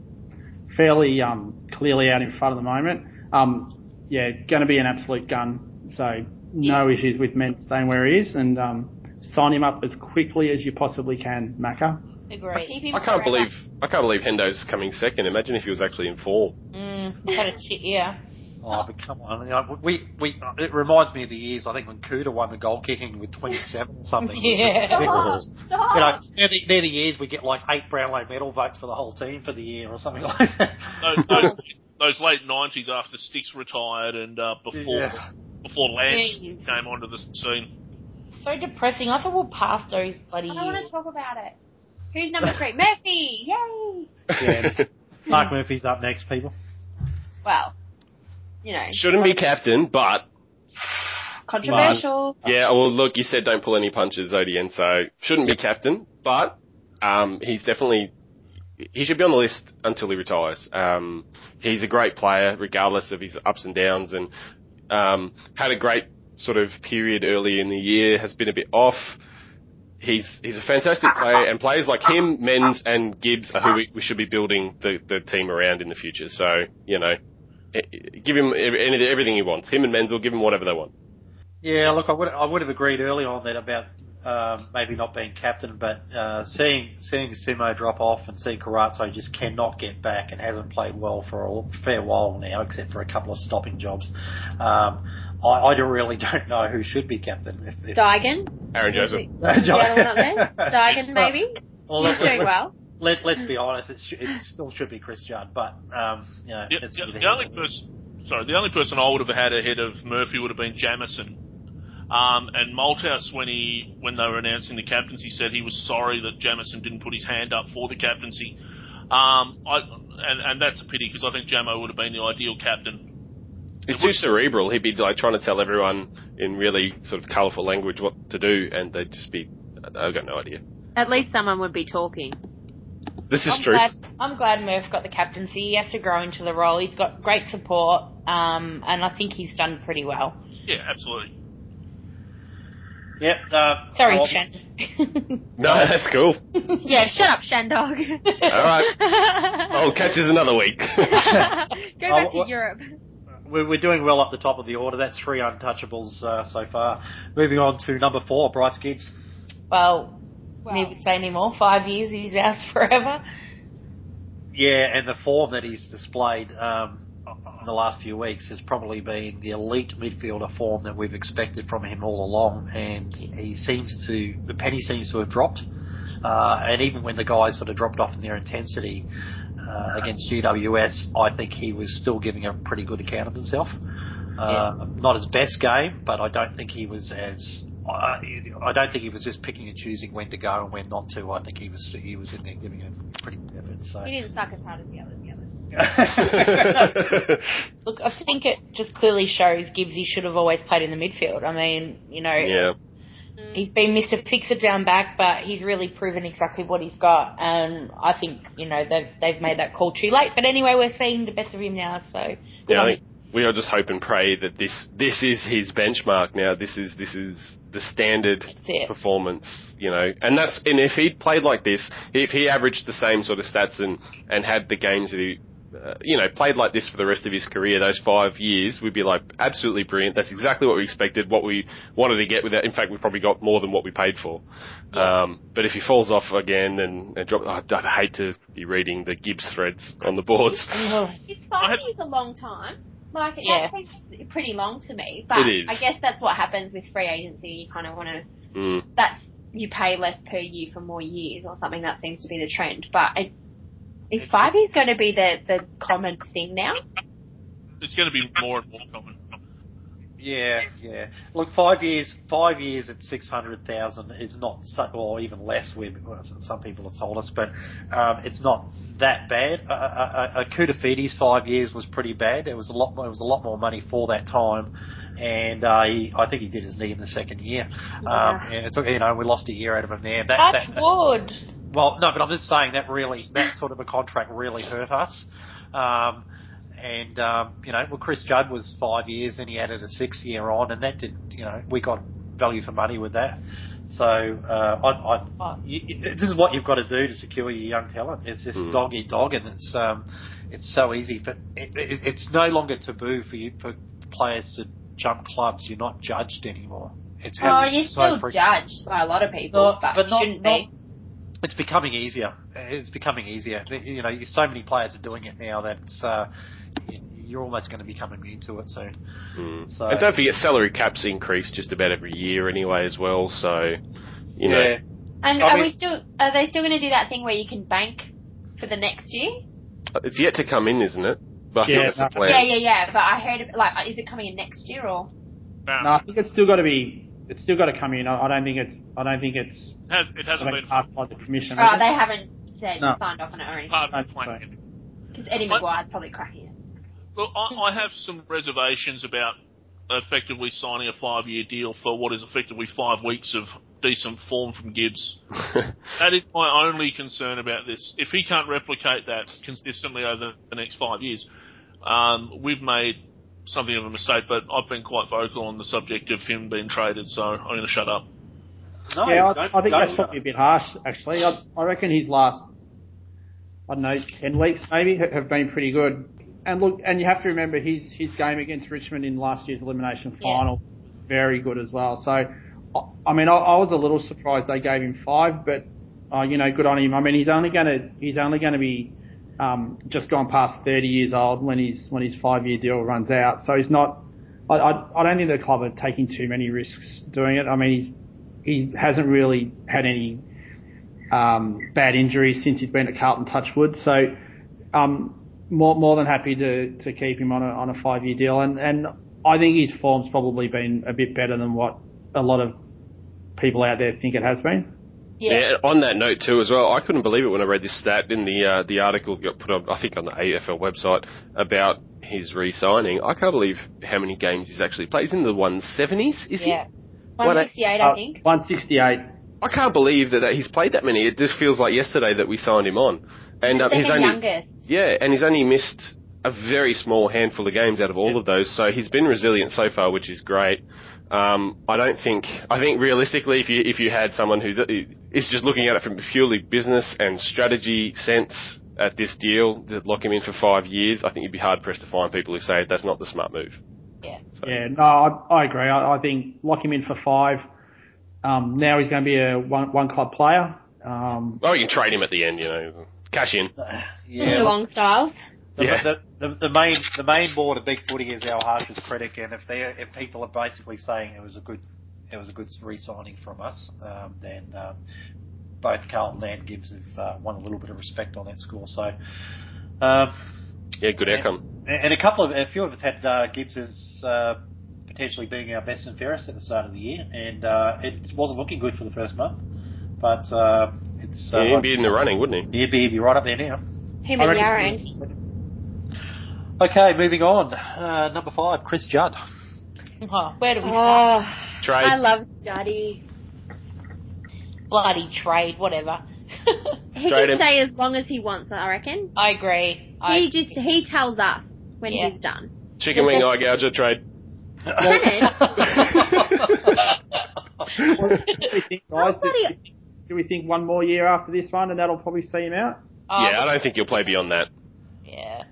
[SPEAKER 5] fairly um, clearly out in front at the moment. Um, yeah, going to be an absolute gun. So no issues with Ment staying where he is, and um, sign him up as quickly as you possibly can, Macca.
[SPEAKER 7] Agree.
[SPEAKER 3] Keep him
[SPEAKER 4] I can't believe I can't believe Hendo's coming second. Imagine if he was actually in form.
[SPEAKER 7] Mm, he's had a shit year. [LAUGHS]
[SPEAKER 2] Oh, but come on. You know, we, we, it reminds me of the years, I think, when Kouta won the goal kicking with 27 or something. [LAUGHS]
[SPEAKER 7] Yeah.
[SPEAKER 3] Stop, stop.
[SPEAKER 2] You know, they're the, they're the years we get like eight Brownlow medal votes for the whole team for the year or something like that.
[SPEAKER 6] Those, [LAUGHS] those, those late nineties after Sticks retired and uh, before
[SPEAKER 2] Yeah.
[SPEAKER 6] before Lance
[SPEAKER 7] Jeez.
[SPEAKER 6] came onto the scene.
[SPEAKER 7] So depressing. I thought we'll pass those bloody
[SPEAKER 3] I don't want to talk about it. Who's number three? Murphy! Yay!
[SPEAKER 2] Yeah. [LAUGHS] Mark Murphy's up next, people.
[SPEAKER 3] Well, you know,
[SPEAKER 4] Shouldn't be captain, but
[SPEAKER 3] controversial.
[SPEAKER 4] yeah. Well, look, you said don't pull any punches, Odien. So shouldn't be captain, but um, he's definitely he should be on the list until he retires. Um, he's a great player, regardless of his ups and downs, and um, had a great sort of period early in the year. Has been a bit off. He's he's a fantastic player, and players like him, Menz, and Gibbs are who we, we should be building the, the team around in the future. So you know, give him everything he wants. Him and Menz will give him whatever they want.
[SPEAKER 2] Yeah, look, I would I would have agreed early on that about um, maybe not being captain, but uh, seeing seeing Simo drop off and seeing Carazzo just cannot get back and hasn't played well for a fair while now, except for a couple of stopping jobs. Um, I, I don't- really [LAUGHS] don't know who should be captain. If, if
[SPEAKER 3] Digan?
[SPEAKER 4] Aaron Joseph.
[SPEAKER 3] The other one up? Digan, maybe?
[SPEAKER 2] Well,
[SPEAKER 3] He's
[SPEAKER 2] let,
[SPEAKER 3] doing well.
[SPEAKER 2] let, let's be [CLEARS THROAT] honest, it, sh- it still should be Chris Judd, but um, you know,
[SPEAKER 6] The,
[SPEAKER 2] it's
[SPEAKER 6] the, the only person, sorry, the only person I would have had ahead of Murphy would have been Jamison. Um, and Malthouse, when he when they were announcing the captaincy, said he was sorry that Jamison didn't put his hand up for the captaincy. Um, I, and, and that's a pity because I think Jamo would have been the ideal captain.
[SPEAKER 4] He's too cerebral. He'd be like trying to tell everyone in really sort of colourful language what to do, and they'd just be. I've got no idea.
[SPEAKER 3] At least someone would be talking.
[SPEAKER 4] This is
[SPEAKER 7] I'm
[SPEAKER 4] true.
[SPEAKER 7] glad, I'm glad Murph got the captaincy. He has to grow into the role. He's got great support, um, and I think he's done pretty well.
[SPEAKER 6] Yeah, absolutely.
[SPEAKER 2] Yep. Uh,
[SPEAKER 7] Sorry,
[SPEAKER 2] I'll-
[SPEAKER 7] Shen.
[SPEAKER 4] No, that's cool. [LAUGHS]
[SPEAKER 3] Yeah, shut up, Shandog.
[SPEAKER 4] All right. [LAUGHS] I'll catch us another week. [LAUGHS]
[SPEAKER 3] Go back
[SPEAKER 2] Oh,
[SPEAKER 3] to
[SPEAKER 2] what-
[SPEAKER 3] Europe.
[SPEAKER 2] We're, we're doing well up the top of the order. That's three untouchables uh, so far. Moving on to number four, Bryce Gibbs.
[SPEAKER 7] well,
[SPEAKER 3] Wow.
[SPEAKER 7] need to say any more? Five years, he's ours forever.
[SPEAKER 2] Yeah, and the form that he's displayed um, in the last few weeks has probably been the elite midfielder form that we've expected from him all along. And he seems to, the penny seems to have dropped. Uh, and even when the guys sort of dropped off in their intensity uh, against GWS, I think he was still giving a pretty good account of himself. Uh, Not his best game, but I don't think he was as. I I don't think he was just picking and choosing when to go and when not to. I think he was he was in there giving a pretty good effort. So
[SPEAKER 3] He didn't suck as hard as the others. The others. [LAUGHS]
[SPEAKER 7] Look, I think it just clearly shows Gibbsy should have always played in the midfield. I mean, you know,
[SPEAKER 4] yeah. Mm.
[SPEAKER 7] he's been Mr. Fix It down back, but he's really proven exactly what he's got. And I think, you know, they've they've made that call too late. But anyway, we're seeing the best of him now, so good
[SPEAKER 4] Yeah,
[SPEAKER 7] on
[SPEAKER 4] I think we all just hope and pray that this this is his benchmark now. This is this is the standard performance, you know. And that's and if he'd played like this, if he averaged the same sort of stats and and had the games that he uh, you know, played like this for the rest of his career, those five years, we'd be like, absolutely brilliant. That's exactly what we expected, what we wanted to get with it. In fact, we probably got more than what we paid for. Um, but if he falls off again and, and drop, I'd, I'd hate to be reading the Gibbs threads on the boards. [LAUGHS]
[SPEAKER 3] It's five years a long time. Like
[SPEAKER 7] Yeah.
[SPEAKER 3] that seems pretty long to me. But
[SPEAKER 4] It is.
[SPEAKER 3] I guess that's what happens with free agency. You kind of want to.
[SPEAKER 4] Mm.
[SPEAKER 3] That's you pay less per year for more years or something. That seems to be the trend. But it, is five years going to be the the common thing now?
[SPEAKER 6] It's going to be more and more common.
[SPEAKER 2] Yeah, yeah. Look, five years, five years at six hundred thousand is not, so, or even less. We, some people have told us, but um, it's not that bad. Uh, uh, uh, Koutoufides five years was pretty bad. There was a lot, more, it was a lot more money for that time, and uh, he, I think he did his knee in the second year. Um,
[SPEAKER 3] Yeah.
[SPEAKER 2] and it took, you know, we lost a year out of him there. That,
[SPEAKER 7] Touch
[SPEAKER 2] that,
[SPEAKER 7] wood.
[SPEAKER 2] Well, no, but I'm just saying that really, that sort of a contract really hurt us. Um, and, um, you know, well, Chris Judd was five years and he added a six year on and that did, you know, we got value for money with that. So, uh, I, I, you, you- this is what you've got to do to secure your young talent. It's this
[SPEAKER 4] Mm.
[SPEAKER 2] dog eat dog and it's, um, it's so easy, but it, it, it's no longer taboo for you, for players to jump clubs. You're not judged anymore. it's
[SPEAKER 3] Oh,
[SPEAKER 2] happening
[SPEAKER 3] you're
[SPEAKER 2] so
[SPEAKER 3] still
[SPEAKER 2] frequently.
[SPEAKER 3] judged by a lot of people,
[SPEAKER 2] No,
[SPEAKER 3] but,
[SPEAKER 2] but not-
[SPEAKER 3] shouldn't
[SPEAKER 2] not-
[SPEAKER 3] be.
[SPEAKER 2] It's becoming easier. It's becoming easier. You know, so many players are doing it now that uh, you're almost going to become immune to it soon.
[SPEAKER 4] Mm.
[SPEAKER 2] So
[SPEAKER 4] And don't forget, salary caps increase just about every year anyway as well. So, you know,
[SPEAKER 2] yeah,
[SPEAKER 3] And
[SPEAKER 2] I
[SPEAKER 3] are
[SPEAKER 2] mean-
[SPEAKER 3] we still? Are they still going to do that thing where you can bank for the next year?
[SPEAKER 4] it's yet to come in, isn't it? But I
[SPEAKER 5] Yeah,
[SPEAKER 4] think that's the
[SPEAKER 5] no.
[SPEAKER 4] plan.
[SPEAKER 3] Yeah, yeah, yeah. But I heard it- like, is it coming in next year or?
[SPEAKER 6] Um,
[SPEAKER 5] No, I think it's still got to be. It's still got to come in. I, I don't think it's. I don't think it's
[SPEAKER 6] it, has, it hasn't
[SPEAKER 5] been
[SPEAKER 6] been
[SPEAKER 5] passed by the commission.
[SPEAKER 3] Oh, they haven't said
[SPEAKER 5] No.
[SPEAKER 3] signed off on it or anything.
[SPEAKER 6] part of the
[SPEAKER 3] Because Eddie
[SPEAKER 6] What?
[SPEAKER 3] Maguire's probably cracking it.
[SPEAKER 6] Look, I, I have some reservations about effectively signing a five-year deal for what is effectively five weeks of decent form from Gibbs. [LAUGHS] That is my only concern about this. If he can't replicate that consistently over the next five years, um, we've made something of a mistake. But I've been quite vocal on the subject of him being traded, so I'm going to shut up.
[SPEAKER 2] no,
[SPEAKER 5] yeah, I, I think that's
[SPEAKER 2] shut
[SPEAKER 5] probably a bit harsh, actually. I, I reckon his last, I don't know, ten weeks maybe have been pretty good. And look, and you have to remember his his game against Richmond in last year's elimination
[SPEAKER 3] Yeah.
[SPEAKER 5] final, very good as well. So, I, I mean, I, I was a little surprised they gave him five, but uh, you know, good on him. I mean, he's only going to he's only going to be um, just gone past 30 years old when his when his five year deal runs out. So he's not. I, I, I don't think the club are taking too many risks doing it. I mean, he's, he hasn't really had any um, bad injuries since he's been at Carlton Touchwood. So um, more more than happy to, to keep him on a on a five year deal. And and I think his form's probably been a bit better than what a lot of people out there think it has been.
[SPEAKER 4] Yeah. on that note too, as well, I couldn't believe it when I read this stat in the uh, the article that got put up, I think, on the AFL website about his re-signing. I can't believe how many games he's actually played. He's in the 170s, is
[SPEAKER 3] Yeah.
[SPEAKER 4] he? What a-
[SPEAKER 3] 168, I think.
[SPEAKER 5] 168.
[SPEAKER 4] I can't believe that, that he's played that many. It just feels like yesterday that we signed him on, and um, he's only
[SPEAKER 3] youngest.
[SPEAKER 4] yeah, and he's only missed a very small handful of games out of all of those. So he's been resilient so far, which is great. Um, I don't think. I think realistically, if you if you had someone who is just looking at it from purely business and strategy sense at this deal to lock him in for five years, I think you'd be hard pressed to find people who say that's not the smart move.
[SPEAKER 7] Yeah.
[SPEAKER 4] So-
[SPEAKER 5] Yeah, no, I, I agree. I, I think lock him in for five. Um, now he's going to be a one, one club player. Um,
[SPEAKER 4] Well, you can trade him at the end, you know, cash in.
[SPEAKER 2] Yeah,
[SPEAKER 3] Geelong styles.
[SPEAKER 2] The,
[SPEAKER 4] Yeah.
[SPEAKER 2] the, the, the main the main board of Big Footy is our harshest critic, and if they if people are basically saying it was a good it was a good re-signing from us, um, then um, both Carlton and Gibbs have uh, won a little bit of respect on that score. So, um,
[SPEAKER 4] Yeah, good outcome.
[SPEAKER 2] and and a couple of a few of us had uh, Gibbs as uh, potentially being our best and fairest at the start of the year, and uh, it wasn't looking good for the first month, but uh, it's uh,
[SPEAKER 4] Yeah, he'd be in the running, wouldn't he?
[SPEAKER 2] he'd be, he'd be right up there now.
[SPEAKER 3] Him
[SPEAKER 5] I
[SPEAKER 3] and
[SPEAKER 5] reckon-
[SPEAKER 3] Yarran.
[SPEAKER 2] Okay, moving on. Uh, number five, Chris Judd.
[SPEAKER 7] Oh, where do we start?
[SPEAKER 3] Oh,
[SPEAKER 4] Trade.
[SPEAKER 3] I love Juddy.
[SPEAKER 7] Bloody trade, whatever. [LAUGHS]
[SPEAKER 3] He
[SPEAKER 4] Trade
[SPEAKER 3] can
[SPEAKER 4] him.
[SPEAKER 3] stay as long as he wants, I reckon.
[SPEAKER 7] I agree. I,
[SPEAKER 3] He just he tells us when
[SPEAKER 7] Yeah.
[SPEAKER 3] he's done.
[SPEAKER 4] Chicken wing eye gouger trade.
[SPEAKER 5] do we think, guys? Do,
[SPEAKER 3] Nobody-
[SPEAKER 5] do we think one more year after this one, and that'll probably see him out?
[SPEAKER 7] oh,
[SPEAKER 4] yeah, I don't think you'll play beyond that.
[SPEAKER 7] Yeah.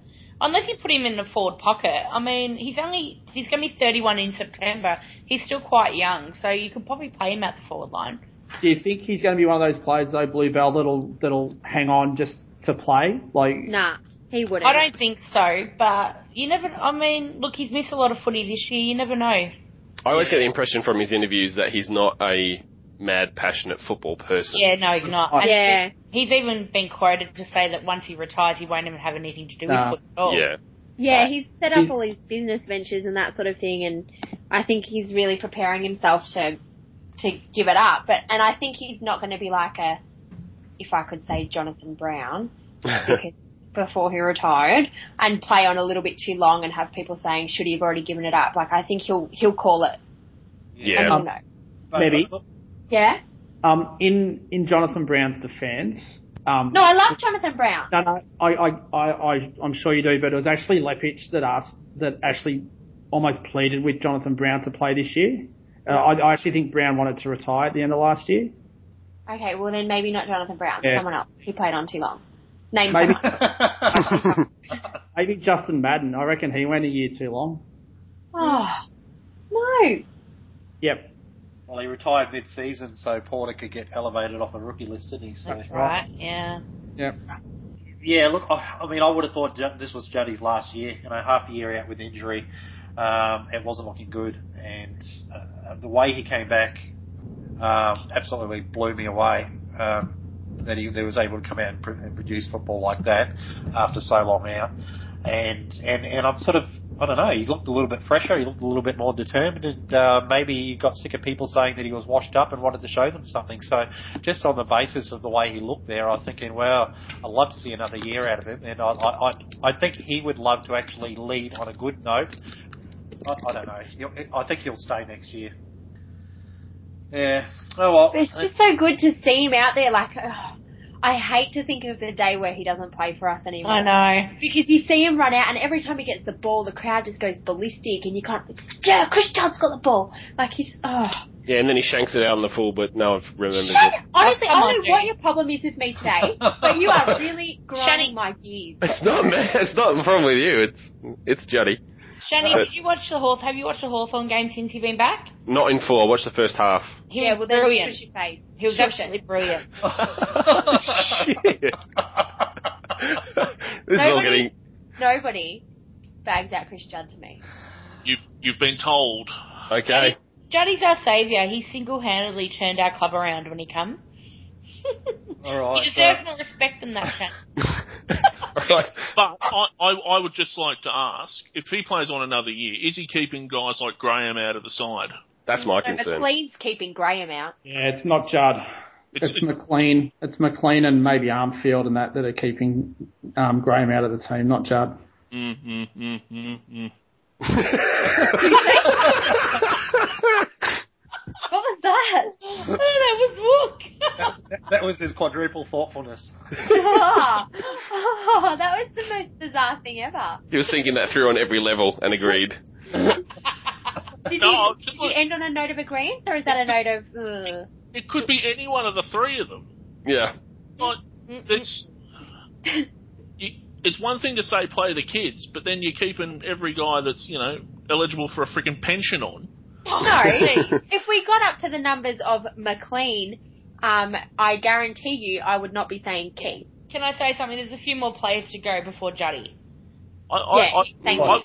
[SPEAKER 7] Unless you put him in the forward pocket. I mean, he's only he's going to be 31 in September. He's still quite young, so you could probably play him at the forward line.
[SPEAKER 5] Do you think he's going to be one of those players though, Bluebell, that'll that'll hang on just to play? Like,
[SPEAKER 3] Nah, he wouldn't.
[SPEAKER 7] I don't think so, but you never. I mean, look, he's missed a lot of footy this year. You never know.
[SPEAKER 4] I always get the impression from his interviews that he's not a mad, passionate football person.
[SPEAKER 7] Yeah, no, you're not. And
[SPEAKER 3] Yeah.
[SPEAKER 7] he- He's even been quoted to say that once he retires, he won't even have anything to do
[SPEAKER 5] Nah.
[SPEAKER 7] with football at.
[SPEAKER 4] Yeah.
[SPEAKER 3] Yeah, he's set up all his business ventures and that sort of thing, and I think he's really preparing himself to to give it up. But and I think he's not going to be like a, if I could say, Jonathan Brown, [LAUGHS] because before he retired and play on a little bit too long and have people saying should he have already given it up. Like I think he'll he'll call it. And
[SPEAKER 4] Yeah.
[SPEAKER 3] we'll know.
[SPEAKER 5] Maybe.
[SPEAKER 3] Yeah.
[SPEAKER 5] um, in in Jonathan Brown's defence, um,
[SPEAKER 3] No, I love Jonathan Brown.
[SPEAKER 5] No, no, I, I, I, I, I'm sure you do, but it was actually Leppitsch that asked, that actually almost pleaded with Jonathan Brown to play this year. Uh, I, I actually think Brown wanted to retire at the end of last year.
[SPEAKER 3] Okay, well then maybe not Jonathan Brown.
[SPEAKER 5] Yeah.
[SPEAKER 3] Someone else. He played on too long. Name
[SPEAKER 5] Maybe, [LAUGHS] maybe Justin Madden. I reckon he went a year too long.
[SPEAKER 3] Oh no.
[SPEAKER 5] Yep.
[SPEAKER 2] Well, he retired mid-season, so Porter could get elevated off the rookie list, didn't he? So,
[SPEAKER 7] That's right. Yeah.
[SPEAKER 5] Yep.
[SPEAKER 2] Yeah, look, I, I mean, I would have thought this was Juddy's last year. You know, half a year out with injury, um, it wasn't looking good, and uh, the way he came back um, absolutely blew me away. Um, that he, that he was able to come out and, pr- and produce football like that after so long out, and and and I'm sort of I don't know. He looked a little bit fresher. He looked a little bit more determined, and uh, maybe he got sick of people saying that he was washed up and wanted to show them something. So, just on the basis of the way he looked there, I was thinking, well, I'd love to see another year out of him, and I I, I, I think he would love to actually lead on a good note. I, I don't know. He'll, I think he'll stay next year. Yeah. Oh well.
[SPEAKER 3] It's just so good to see him out there. Like, ugh, I hate to think of the day where he doesn't play for us anymore.
[SPEAKER 7] I know.
[SPEAKER 3] Because you see him run out, and every time he gets the ball, the crowd just goes ballistic, and you can't. Yeah, Chris Judd's got the ball. Like he's, just. Oh,
[SPEAKER 4] Yeah, and then he shanks it out on the full, but no one remembers
[SPEAKER 3] Shut
[SPEAKER 4] it.
[SPEAKER 3] Honestly,
[SPEAKER 7] Oh,
[SPEAKER 3] I don't know what your problem is with me today, but you are [LAUGHS] really grinding
[SPEAKER 7] Shani.
[SPEAKER 3] my gears.
[SPEAKER 4] It's not. It's not the problem with you. It's it's Juddy.
[SPEAKER 7] Shani,
[SPEAKER 4] But- uh,
[SPEAKER 7] did you watch the Hawth? Have you watched the Hawthorn game since you've been back?
[SPEAKER 4] Not in full. I watched the first half.
[SPEAKER 7] He
[SPEAKER 3] yeah,
[SPEAKER 7] was
[SPEAKER 3] well then
[SPEAKER 7] brilliant.
[SPEAKER 3] shush your face.
[SPEAKER 7] He was
[SPEAKER 3] Shush
[SPEAKER 7] absolutely
[SPEAKER 3] it.
[SPEAKER 7] brilliant. [LAUGHS]
[SPEAKER 4] Shit. [LAUGHS] this is all
[SPEAKER 3] Nobody-
[SPEAKER 4] getting.
[SPEAKER 3] Nobody bags out Chris Judd to me.
[SPEAKER 6] You've you've been told.
[SPEAKER 4] Okay.
[SPEAKER 7] Juddy's our saviour. He single-handedly turned our club around when he come.
[SPEAKER 2] All right.
[SPEAKER 7] you deserve more respect than that, Shan. [LAUGHS]
[SPEAKER 4] right.
[SPEAKER 6] But I, I I would just like to ask if he plays on another year, is he keeping guys like Graham out of the side?
[SPEAKER 4] That's my
[SPEAKER 3] So
[SPEAKER 4] concern.
[SPEAKER 3] McLean's keeping Graham out.
[SPEAKER 5] Yeah, it's not Judd.
[SPEAKER 6] It's-
[SPEAKER 5] It's, McLean. It's McLean and maybe Armfield and that that are keeping um, Graham out of the team, not Judd.
[SPEAKER 6] Mm, mm, mm, mm, mm.
[SPEAKER 3] What was that?
[SPEAKER 7] oh, that was Wook.
[SPEAKER 2] that, that was his quadruple thoughtfulness.
[SPEAKER 3] oh, [LAUGHS] oh, that was the most bizarre thing ever.
[SPEAKER 4] he was thinking that through on every level and agreed.
[SPEAKER 3] Did
[SPEAKER 6] No,
[SPEAKER 3] you,
[SPEAKER 6] just
[SPEAKER 3] did you end on a note of agreement, or is that a note of? Ugh?
[SPEAKER 6] It could be any one of the three of them.
[SPEAKER 4] Yeah.
[SPEAKER 6] Like, it's, you, it's one thing to say play the kids, but then you're keeping every guy that's you know eligible for a freaking pension on.
[SPEAKER 3] No, [LAUGHS] if we got up to the numbers of McLean, um, I guarantee you, I would not be saying keep.
[SPEAKER 7] Can I say something? There's a few more players to go before Juddy.
[SPEAKER 6] I, I,
[SPEAKER 3] Yeah,
[SPEAKER 6] I,
[SPEAKER 3] thank
[SPEAKER 6] I,
[SPEAKER 3] you.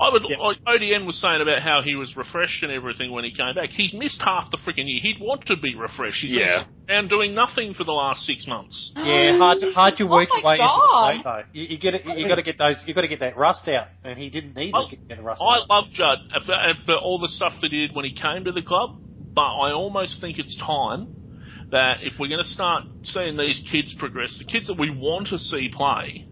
[SPEAKER 6] I would.
[SPEAKER 2] Yeah.
[SPEAKER 6] Like ODN was saying about how he was refreshed and everything when he came back. He's missed half the freaking year. He'd want to be refreshed. He's
[SPEAKER 4] Yeah.
[SPEAKER 6] and doing nothing for the last six months.
[SPEAKER 2] Yeah, hard to, hard to
[SPEAKER 7] Oh
[SPEAKER 2] work
[SPEAKER 7] my
[SPEAKER 2] your way
[SPEAKER 7] God.
[SPEAKER 2] into the plate though. You, you get it. You got to get those. You got to get that rust out, and he didn't need
[SPEAKER 6] Oh,
[SPEAKER 2] to get the rust
[SPEAKER 6] I
[SPEAKER 2] out.
[SPEAKER 6] love Judd for, for all the stuff that he did when he came to the club, but I almost think it's time that if we're going to start seeing these kids progress, the kids that we want to see play,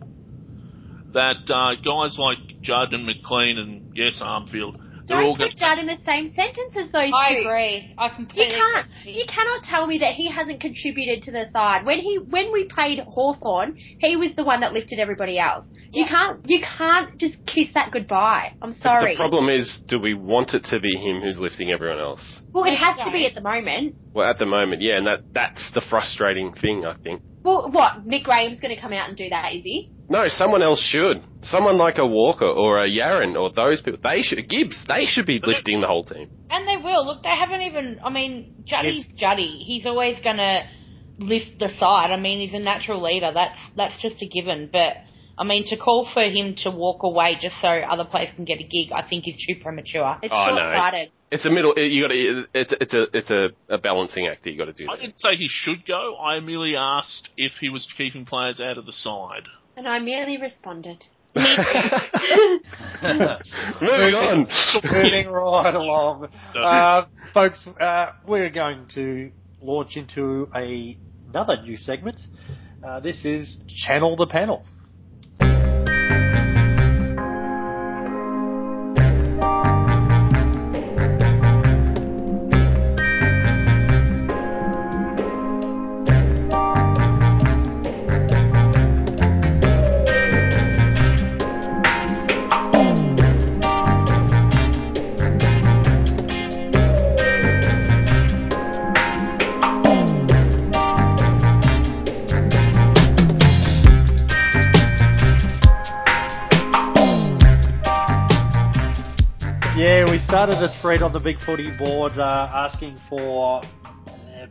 [SPEAKER 6] that uh, guys like Judd and McLean and yes Armfield, they're all
[SPEAKER 3] Don't
[SPEAKER 6] going
[SPEAKER 3] put Judd in the same sentence as those
[SPEAKER 7] I
[SPEAKER 3] two.
[SPEAKER 7] agree. I
[SPEAKER 3] You can't.
[SPEAKER 7] agree.
[SPEAKER 3] You cannot tell me that he hasn't contributed to the side. When he when we played Hawthorn, he was the one that lifted everybody else. You can't. You can't just kiss that goodbye. I'm
[SPEAKER 4] But
[SPEAKER 3] sorry.
[SPEAKER 4] The problem is, do we want it to be him who's lifting everyone else?
[SPEAKER 3] well, it has
[SPEAKER 7] you
[SPEAKER 3] to be at the moment.
[SPEAKER 4] Well, at the moment, yeah, and that that's the frustrating thing, I think.
[SPEAKER 3] Well, what? Nick Graham's going to come out and do that, is he?
[SPEAKER 4] No, someone else should. Someone like a Walker or a Yarran or those people. They should Gibbs. They should be lifting the whole team.
[SPEAKER 7] And they will. Look, they haven't even. I mean, Juddy's Juddy. He's always gonna lift the side. I mean, he's a natural leader. That's that's just a given. But I mean, to call for him to walk away just so other players can get a gig, I think is too premature.
[SPEAKER 3] It's
[SPEAKER 4] Oh, no.
[SPEAKER 3] short-sighted.
[SPEAKER 4] It's a middle. You got to. It's it's a it's a, a balancing act. that You got to do
[SPEAKER 6] I didn't say he should go. I merely asked if he was keeping players out of the side.
[SPEAKER 3] And I merely responded. [LAUGHS] [LAUGHS]
[SPEAKER 4] Moving on.
[SPEAKER 2] Moving right along, uh, folks. Uh, we're going to launch into a, another new segment. Uh, this is channel the panel. Started a thread on the Big Footy board uh, asking for uh,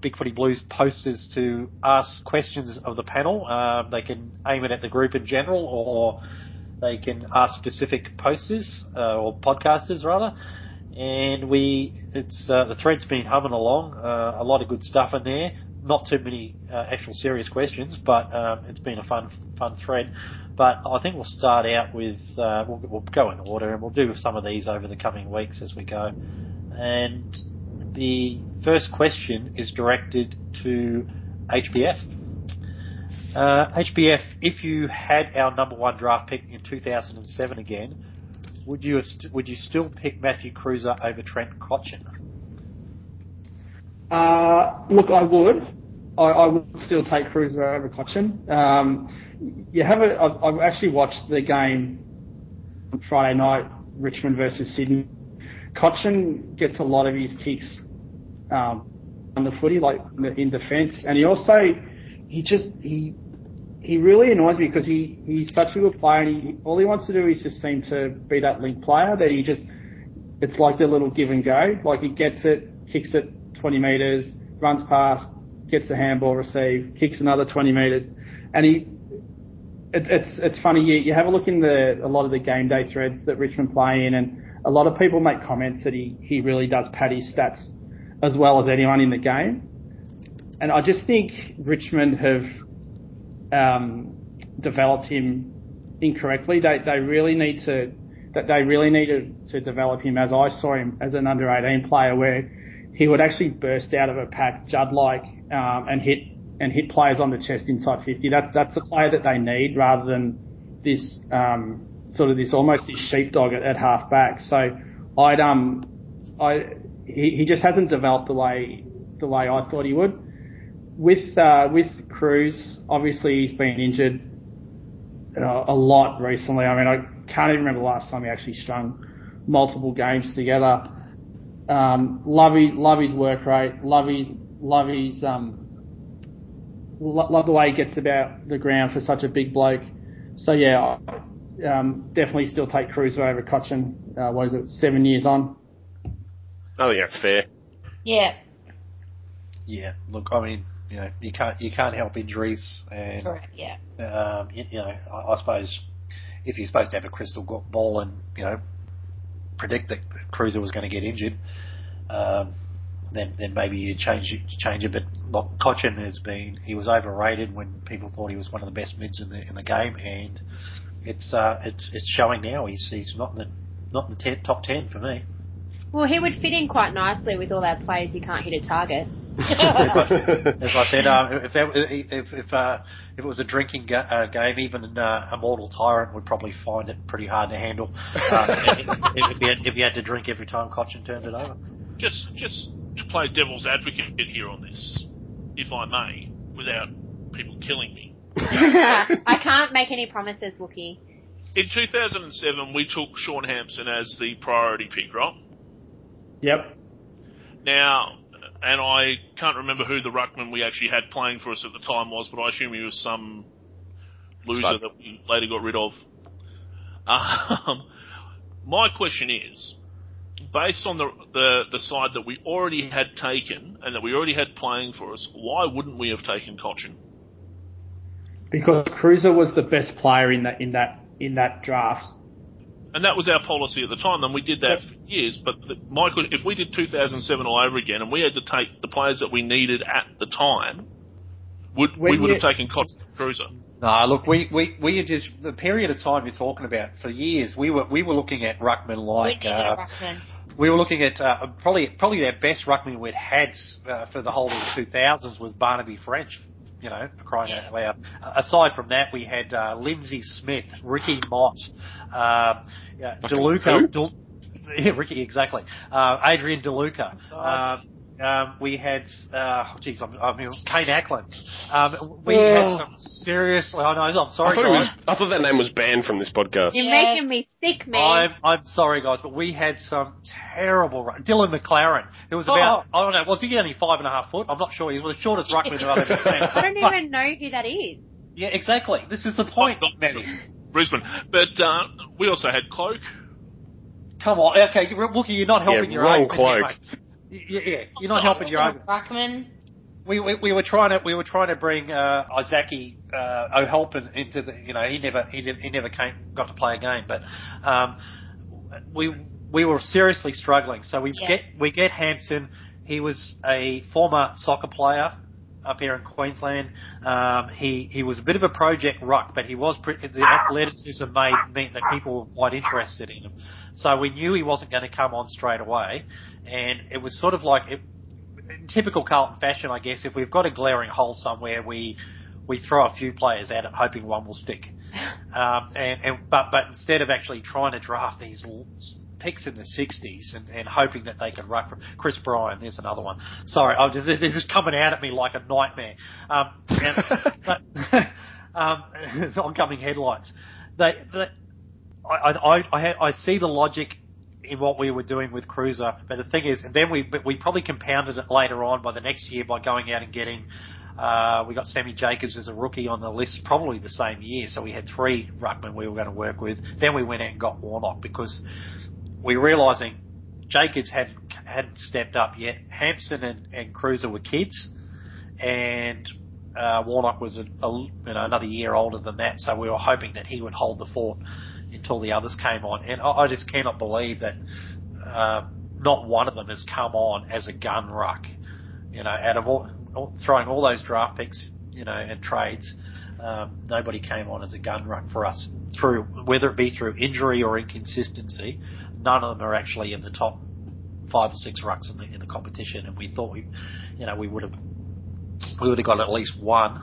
[SPEAKER 2] Big Footy Blues posters to ask questions of the panel. Um, they can aim it at the group in general, or they can ask specific posters uh, or podcasters rather. And we, it's uh, the thread's been humming along. Uh, a lot of good stuff in there. Not too many uh, actual serious questions, but um, it's been a fun, fun thread. But I think we'll start out with uh, we'll, we'll go in order, and we'll do some of these over the coming weeks as we go. And the first question is directed to HBF. Uh, HBF, if you had our number one draft pick in 2007 again, would you would you still pick Matthew Kreuzer over Trent Cotchin?
[SPEAKER 5] Uh, look, I would. I, I would still take Kreuzer over Cotchin. Um, you have a, I've, I've actually watched the game on Friday night, Richmond versus Sydney. Cotchin gets a lot of his kicks um, on the footy, like in defence, and he also he just he he really annoys me because he he's such a good player, and he, all he wants to do is just seem to be that link player that he just it's like the little give and go. Like he gets it, kicks it 20 metres, runs past, gets a handball receive, kicks another 20 metres, and he. It, it's it's funny. You, you have a look in the a lot of the game day threads that Richmond play in, and a lot of people make comments that he he really does pad his stats as well as anyone in the game. And I just think Richmond have um, developed him incorrectly. They they really need to that they really need to, to develop him as I saw him as an under 18 player where he would actually burst out of a pack Judd like um, and hit and hit players on the chest inside 50. That's that's the player that they need rather than this um, sort of this almost this sheepdog at, at half back. So I'd um I he, he just hasn't developed the way the way I thought he would. With uh, with Cruz, obviously he's been injured a lot recently. I mean, I can't even remember the last time he actually strung multiple games together. Um, love his love his work rate. Love his love his um, love the way he gets about the ground for such a big bloke. So yeah, um, definitely still take Cruz over Cotchin. Uh, what is it? Seven years on.
[SPEAKER 4] I think that's fair.
[SPEAKER 7] Yeah.
[SPEAKER 2] Yeah, look, I mean, you know, you can't you can't help injuries, and
[SPEAKER 7] Correct. Yeah.
[SPEAKER 2] um, you, you know, I, I suppose if you're supposed to have a crystal ball and you know predict that Kreuzer was going to get injured, um, then then maybe you change it, change it. But look, Cotchin has been he was overrated when people thought he was one of the best mids in the in the game, and it's uh, it's it's showing now. He's he's not in the not in the ten, top ten for me.
[SPEAKER 3] Well, he would fit in quite nicely with all our players who can't hit a target. [LAUGHS]
[SPEAKER 2] As I said, um, if that, if if, uh, if it was a drinking ga- uh, game, even uh, a mortal tyrant would probably find it pretty hard to handle uh, [LAUGHS] if, if, you had, if you had to drink every time Cotchin turned it over.
[SPEAKER 6] Just, just to play devil's advocate here on this, if I may, without people killing me. [LAUGHS]
[SPEAKER 3] I can't make any promises, Wookie.
[SPEAKER 6] In 2007, we took Shaun Hampson as the priority pick, right?
[SPEAKER 5] Yep.
[SPEAKER 6] Now, and I can't remember who the ruckman we actually had playing for us at the time was, but I assume he was some loser
[SPEAKER 4] Spud.
[SPEAKER 6] that we later got rid of. Um, my question is, based on the, the the side that we already had taken and that we already had playing for us, why wouldn't we have taken Cotchin?
[SPEAKER 5] Because Kreuzer was the best player in that in that in that draft.
[SPEAKER 6] And that was our policy at the time, and we did that
[SPEAKER 5] Yep.
[SPEAKER 6] for years. But the, Michael, if we did 2007 all over again, and we had to take the players that we needed at the time, would we would have taken Cotchin Kreuzer?
[SPEAKER 2] No, look, we, we, we had just the period of time you're talking about for years. We were we were looking at ruckman like
[SPEAKER 7] needed
[SPEAKER 2] uh,
[SPEAKER 7] ruckman.
[SPEAKER 2] We were looking at uh, probably probably our best ruckman we'd had uh, for the whole of the 2000s was Barnaby French. You know, for crying out loud. Uh, aside from that, we had uh, Lindsay Smith, Ricky Mott, uh, yeah, DeLuca. [LAUGHS] yeah, Ricky, exactly. Uh, Adrian DeLuca. Um, we had, uh, oh, geez, I'm, I mean, Cain Ackland. Um, we had some seriously. I know. I'm
[SPEAKER 4] I
[SPEAKER 2] sorry,
[SPEAKER 4] thought,
[SPEAKER 2] guys.
[SPEAKER 4] was, I thought that name was banned from this podcast.
[SPEAKER 3] You're
[SPEAKER 7] Yeah.
[SPEAKER 3] making me sick, man.
[SPEAKER 2] I'm, I'm sorry, guys, but we had some terrible. Ruck- Dylan McLaren. It was about. I don't know. Was he only five and a half foot? I'm not sure. He was the shortest ruckman that I've ever seen. [LAUGHS]
[SPEAKER 3] I don't
[SPEAKER 2] But-
[SPEAKER 3] even know who that is.
[SPEAKER 2] Yeah, exactly. This is the point,
[SPEAKER 6] Not-
[SPEAKER 2] Matty.
[SPEAKER 6] Brisbane. But uh, we also had Cloke.
[SPEAKER 2] come on. Okay, Wookie, you're not helping
[SPEAKER 4] Yeah,
[SPEAKER 2] your
[SPEAKER 4] wrong
[SPEAKER 2] own.
[SPEAKER 4] Cloke.
[SPEAKER 2] Yeah, yeah, you're not helping your own.
[SPEAKER 7] Ruckman.
[SPEAKER 2] We, we, we were trying to we were trying to bring uh, Aisake uh, Ó hAilpín into the you know he never he, did, he never came got to play a game but um, we we were seriously struggling so we
[SPEAKER 7] Yeah.
[SPEAKER 2] get we get Hampson he was a former soccer player up here in Queensland. Um, he he was a bit of a project rock, but he was pretty, the athleticism made meant that people were quite interested in him. So we knew he wasn't going to come on straight away. And it was sort of like it, in typical Carlton fashion, I guess, if we've got a glaring hole somewhere, we we throw a few players at it, hoping one will stick. [LAUGHS] Um, and, and but but instead of actually trying to draft these picks in the 60s and, and hoping that they can ruck from Chris Bryan, there's another one. Sorry, I'm just, this is coming out at me like a nightmare. Um, and, [LAUGHS] but [LAUGHS] um, [LAUGHS] oncoming headlights. They, they I, I, I, I see the logic in what we were doing with Kreuzer, but the thing is, and then we we probably compounded it later on by the next year by going out and getting. Uh, we got Sammy Jacobs as a rookie on the list, probably the same year. So we had three ruckmen we were going to work with. Then we went out and got Warnock because were realising Jacobs hadn't hadn't stepped up yet. Hampson and, and Kreuzer were kids, and uh, Warnock was a, a, you know another year older than that. So we were hoping that he would hold the fort until the others came on. And I, I just cannot believe that uh, not one of them has come on as a gun ruck. You know, out of all throwing all those draft picks, you know, and trades, um, nobody came on as a gun ruck for us through whether it be through injury or inconsistency. None of them are actually in the top five or six rucks in the in the competition, and we thought we, you know, we would have we would have got at least one.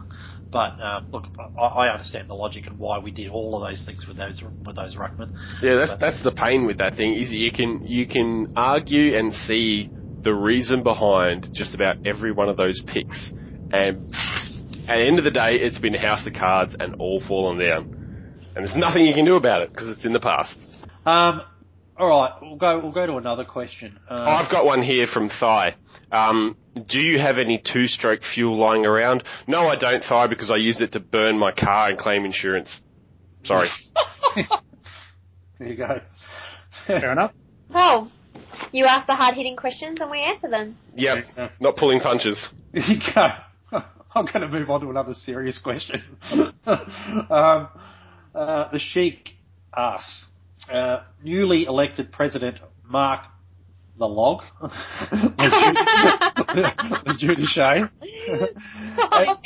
[SPEAKER 2] But um, look, I, I understand the logic and why we did all of those things with those with those ruckmen.
[SPEAKER 4] Yeah, that's
[SPEAKER 2] But-
[SPEAKER 4] that's the pain with that thing is you can you can argue and see the reason behind just about every one of those picks, and at the end of the day, it's been a house of cards and all fallen down, and there's nothing you can do about it because it's in the past.
[SPEAKER 2] Um, all right, we'll go. We'll go to another question. Uh,
[SPEAKER 4] Oh, I've got one here from Thigh. Um, do you have any two-stroke fuel lying around? No, I don't, Thigh, because I used it to burn my car and claim insurance. Sorry. [LAUGHS]
[SPEAKER 2] there you go.
[SPEAKER 5] Fair enough.
[SPEAKER 3] Well, you ask the hard hitting questions and we answer them.
[SPEAKER 4] yep, not pulling punches.
[SPEAKER 2] There you go. [LAUGHS] I'm going to move on to another serious question. [LAUGHS] um, uh, the Sheik asks, uh, newly elected President Mark the Log, [LAUGHS] Judy [LAUGHS]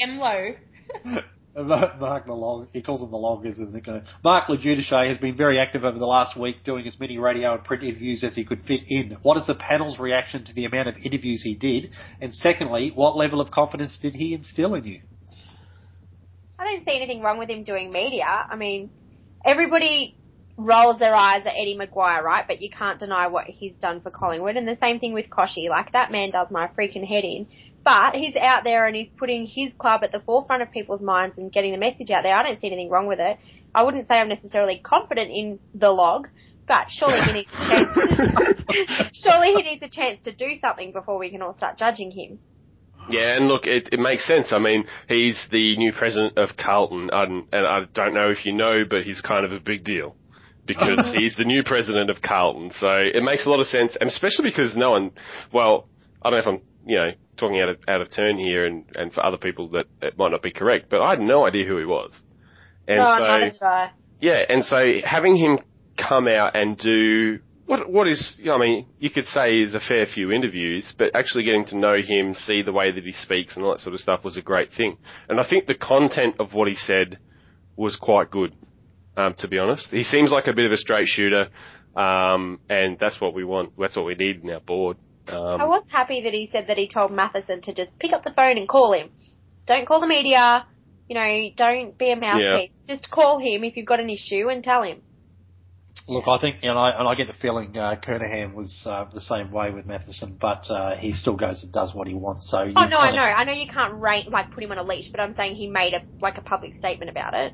[SPEAKER 7] Emlo. [LAUGHS]
[SPEAKER 2] Mark the Log, he calls him the Log as his nickname. Mark LoGiudice has been very active over the last week doing as many radio and print interviews as he could fit in. What is the panel's reaction to the amount of interviews he did? And secondly, what level of confidence did he instill in you?
[SPEAKER 3] I don't see anything wrong with him doing media. I mean, everybody rolls their eyes at Eddie McGuire, right? But you can't deny what he's done for Collingwood. And the same thing with Kochie. Like, that man does my freaking head in. But he's out there and he's putting his club at the forefront of people's minds and getting the message out there. I don't see anything wrong with it. I wouldn't say I'm necessarily confident in the log, but surely he needs a chance. [LAUGHS] surely he needs a chance to do something before we can all start judging him.
[SPEAKER 4] Yeah, and look, it, it makes sense. I mean, he's the new president of Carlton, and, and I don't know if you know, but he's kind of a big deal because [LAUGHS] he's the new president of Carlton. So it makes a lot of sense, and especially because no one, well, I don't know if I'm, you know, talking out of out of turn here, and and for other people that it might not be correct, but I had no idea who he was, and
[SPEAKER 3] no,
[SPEAKER 4] so
[SPEAKER 3] neither did I.
[SPEAKER 4] yeah, and so having him come out and do what what is I mean, you could say is a fair few interviews, but actually getting to know him, see the way that he speaks and all that sort of stuff was a great thing. And I think the content of what he said was quite good. Um, to be honest, he seems like a bit of a straight shooter, um, and that's what we want. That's what we need in our board. Um,
[SPEAKER 3] I was happy that he said that he told Matheson to just pick up the phone and call him. Don't call the media. You know, don't be a mouthpiece. Just call him if you've got an issue and tell him.
[SPEAKER 2] Look, I think, and I, and I get the feeling uh, Kernahan was uh, the same way with Matheson, but uh, he still goes and does what he wants. So you
[SPEAKER 3] Oh no, I
[SPEAKER 2] kinda-
[SPEAKER 3] know. I know you can't rate, like put him on a leash, but I'm saying he made a like a public statement about it.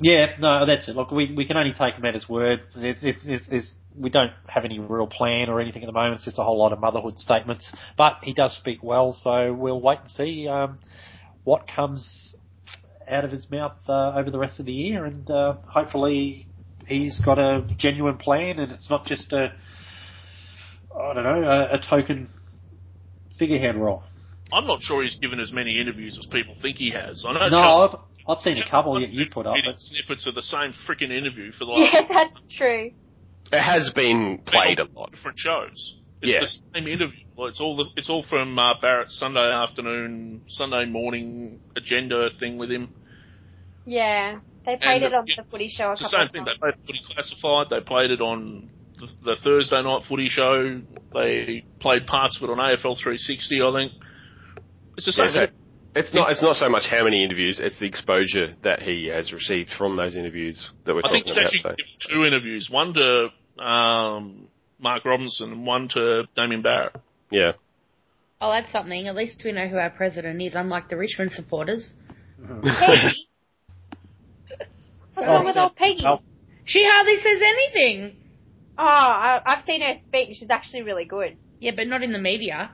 [SPEAKER 2] Yeah, no, that's it. Look, we we can only take him at his word. It, it, it's, it's, we don't have any real plan or anything at the moment. It's just a whole lot of motherhood statements. But he does speak well, so we'll wait and see um, what comes out of his mouth uh, over the rest of the year, and uh, hopefully he's got a genuine plan, and it's not just a I don't know, a, a token figurehead role.
[SPEAKER 6] I'm not sure he's given as many interviews as people think he has. I know.
[SPEAKER 2] No,
[SPEAKER 6] Chelsea-
[SPEAKER 2] I've, I've seen a couple that you put up. But
[SPEAKER 6] snippets of the same freaking interview for the last
[SPEAKER 3] Yeah, that's true.
[SPEAKER 4] It has been played a lot.
[SPEAKER 6] different shows. It's
[SPEAKER 4] Yeah.
[SPEAKER 6] the same interview. Well, it's all the, it's all from uh, Barrett's Sunday afternoon, Sunday morning agenda thing with him.
[SPEAKER 3] Yeah. They played
[SPEAKER 6] And,
[SPEAKER 3] it on
[SPEAKER 6] yeah,
[SPEAKER 3] the footy show a
[SPEAKER 6] It's the same
[SPEAKER 3] of
[SPEAKER 6] thing.
[SPEAKER 3] times.
[SPEAKER 6] They played footy classified. They played it on the, the Thursday night footy show. They played parts of it on AFL 360. I think it's the same.
[SPEAKER 4] Yeah, so
[SPEAKER 6] thing.
[SPEAKER 4] It's not it's not so much how many interviews, it's the exposure that he has received from those interviews that we're
[SPEAKER 6] I think
[SPEAKER 4] talking
[SPEAKER 6] he's
[SPEAKER 4] about.
[SPEAKER 6] actually
[SPEAKER 4] So.
[SPEAKER 6] given two interviews. One to um, Mark Robinson and one to Damien Barrett.
[SPEAKER 4] Yeah.
[SPEAKER 7] I'll add something. At least we know who our president is, unlike the Richmond supporters.
[SPEAKER 3] Peggy. What's wrong with old Peggy?
[SPEAKER 2] Oh.
[SPEAKER 7] She hardly says anything.
[SPEAKER 3] Oh, I, I've seen her speak. She's actually really good.
[SPEAKER 7] Yeah, but not in the media.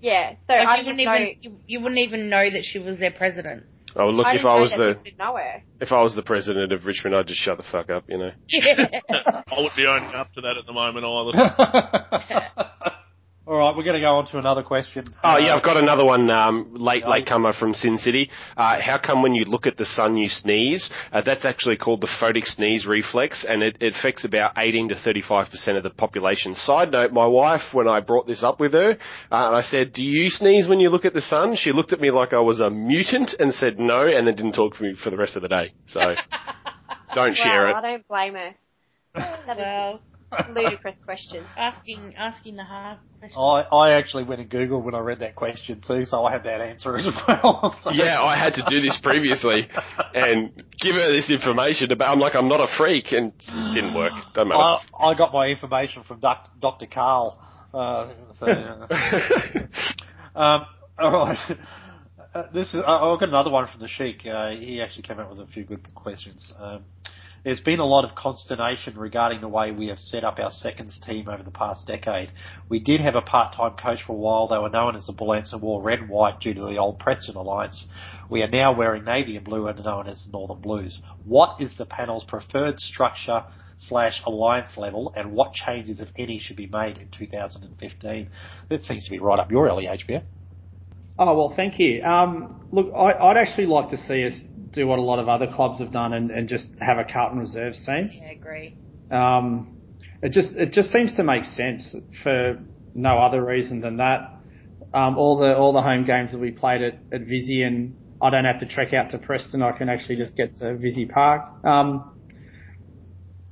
[SPEAKER 3] Yeah. So
[SPEAKER 7] Like,
[SPEAKER 3] I
[SPEAKER 7] you
[SPEAKER 3] didn't
[SPEAKER 7] wouldn't
[SPEAKER 3] know.
[SPEAKER 7] even you, you wouldn't even know that she was their president.
[SPEAKER 4] Oh look,
[SPEAKER 3] I
[SPEAKER 4] if I was the
[SPEAKER 3] know
[SPEAKER 4] if I was the president of Richmond, I'd just shut the fuck up, you know. [LAUGHS]
[SPEAKER 6] I wouldn't be owning up to that at the moment either. [LAUGHS]
[SPEAKER 2] All right, we're going to go on to another question.
[SPEAKER 4] Oh yeah, I've got another one. Um, late late comer from Sin City. Uh, how come when you look at the sun you sneeze? Uh, that's actually called the photic sneeze reflex, and it, it affects about 18 to 35 percent of the population. Side note: My wife, when I brought this up with her, uh, and I said, "Do you sneeze when you look at the sun?" She looked at me like I was a mutant and said no, and then didn't talk to me for the rest of the day. So [LAUGHS] don't share
[SPEAKER 3] well,
[SPEAKER 4] it.
[SPEAKER 3] I don't blame her. [LAUGHS]
[SPEAKER 7] Well,
[SPEAKER 3] is a ludicrous question.
[SPEAKER 7] asking asking the hard question.
[SPEAKER 2] I, I actually went and Googled when I read that question too, so I had that answer as well. [LAUGHS] So-
[SPEAKER 4] Yeah, I had to do this previously and give her this information about. I'm like, I'm not a freak, and it didn't work. Don't matter.
[SPEAKER 2] I, I got my information from Doc, Dr. Karl. Uh, so, uh, [LAUGHS] um, all right. Uh, this is. I- I've got another one from the Sheik. Uh, he actually came up with a few good questions. Um, there's been a lot of consternation regarding the way we have set up our seconds team over the past decade. We did have a part-time coach for a while. They were known as the Bullants and wore red and white due to the old Preston alliance. We are now wearing navy and blue and are known as the Northern Blues. What is the panel's preferred structure slash alliance level, and what changes, if any, should be made in 2015? That seems to be right up your alley, HBF.
[SPEAKER 5] Oh well, thank you. Um, look, I, I'd actually like to see us do what a lot of other clubs have done and, and just have a Carlton reserves team.
[SPEAKER 7] Yeah, agree.
[SPEAKER 5] Um, it just it just seems to make sense for no other reason than that. Um, all the all the home games that we played at at Visy, and I don't have to trek out to Preston. I can actually just get to Visy Park. Um,